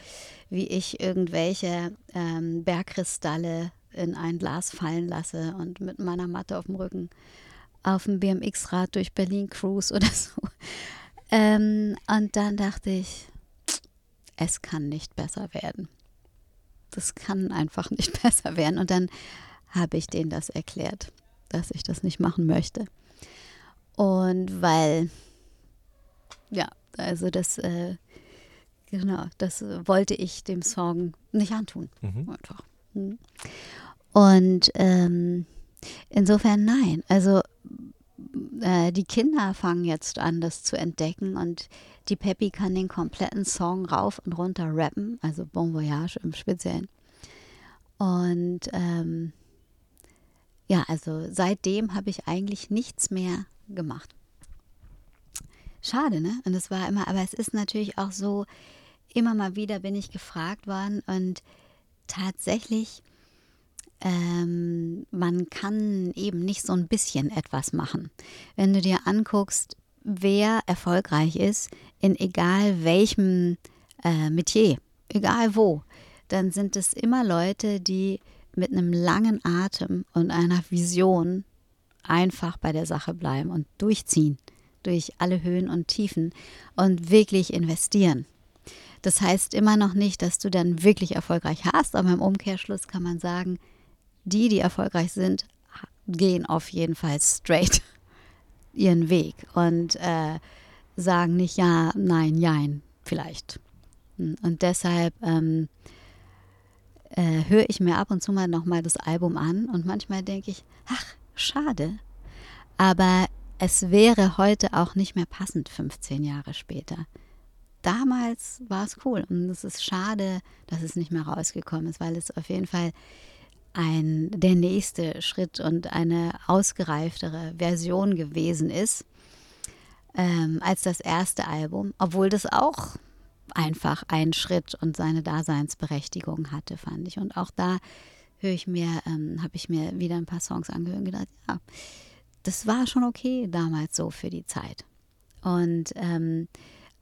wie ich irgendwelche ähm, Bergkristalle in ein Glas fallen lasse und mit meiner Matte auf dem Rücken auf dem BMX-Rad durch Berlin cruise oder so. Ähm, und dann dachte ich, es kann nicht besser werden. Das kann einfach nicht besser werden. Und dann habe ich denen das erklärt, dass ich das nicht machen möchte. Und weil ja, also das, äh, genau, das wollte ich dem Song nicht antun. Mhm. Einfach. Mhm. Und ähm, insofern nein. Also äh, die Kinder fangen jetzt an, das zu entdecken und die Peppy kann den kompletten Song rauf und runter rappen, also Bon Voyage im Speziellen. Und ähm, ja, also seitdem habe ich eigentlich nichts mehr gemacht. Schade, ne? Und es war immer, aber es ist natürlich auch so, immer mal wieder bin ich gefragt worden und tatsächlich, ähm, man kann eben nicht so ein bisschen etwas machen. Wenn du dir anguckst, wer erfolgreich ist, in egal welchem äh, Metier, egal wo, dann sind es immer Leute, die mit einem langen Atem und einer Vision einfach bei der Sache bleiben und durchziehen durch alle Höhen und Tiefen und wirklich investieren. Das heißt immer noch nicht, dass du dann wirklich erfolgreich hast, aber im Umkehrschluss kann man sagen, die, die erfolgreich sind, gehen auf jeden Fall straight ihren Weg und äh, sagen nicht ja, nein, jein, vielleicht. Und deshalb, ähm, äh, höre ich mir ab und zu mal nochmal das Album an und manchmal denke ich, ach, schade. Aber es wäre heute auch nicht mehr passend, 15 Jahre später. Damals war es cool und es ist schade, dass es nicht mehr rausgekommen ist, weil es auf jeden Fall ein, der nächste Schritt und eine ausgereiftere Version gewesen ist ähm, als das erste Album, obwohl das auch einfach ein Schritt und seine Daseinsberechtigung hatte, fand ich. Und auch da höre ich mir, ähm, habe ich mir wieder ein paar Songs angehört und gedacht, ja, das war schon okay damals so für die Zeit. Und ähm,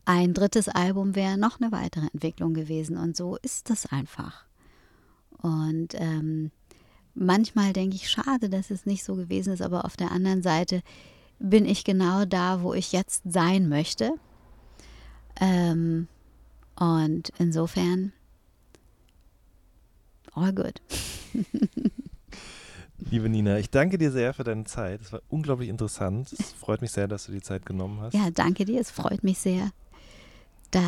ein drittes Album wäre noch eine weitere Entwicklung gewesen. Und so ist das einfach. Und ähm, manchmal denke ich, schade, dass es nicht so gewesen ist, aber auf der anderen Seite bin ich genau da, wo ich jetzt sein möchte. Ähm, und insofern, all good. Liebe Nina, ich danke dir sehr für deine Zeit. Es war unglaublich interessant. Es freut mich sehr, dass du die Zeit genommen hast. Ja, danke dir. Es freut mich sehr, da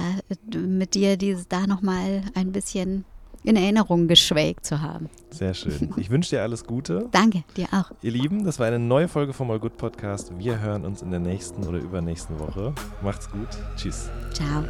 mit dir dieses da nochmal ein bisschen in Erinnerung geschwelgt zu haben. Sehr schön. Ich wünsche dir alles Gute. Danke, dir auch. Ihr Lieben, das war eine neue Folge vom All Good Podcast. Wir hören uns in der nächsten oder übernächsten Woche. Macht's gut. Tschüss. Ciao.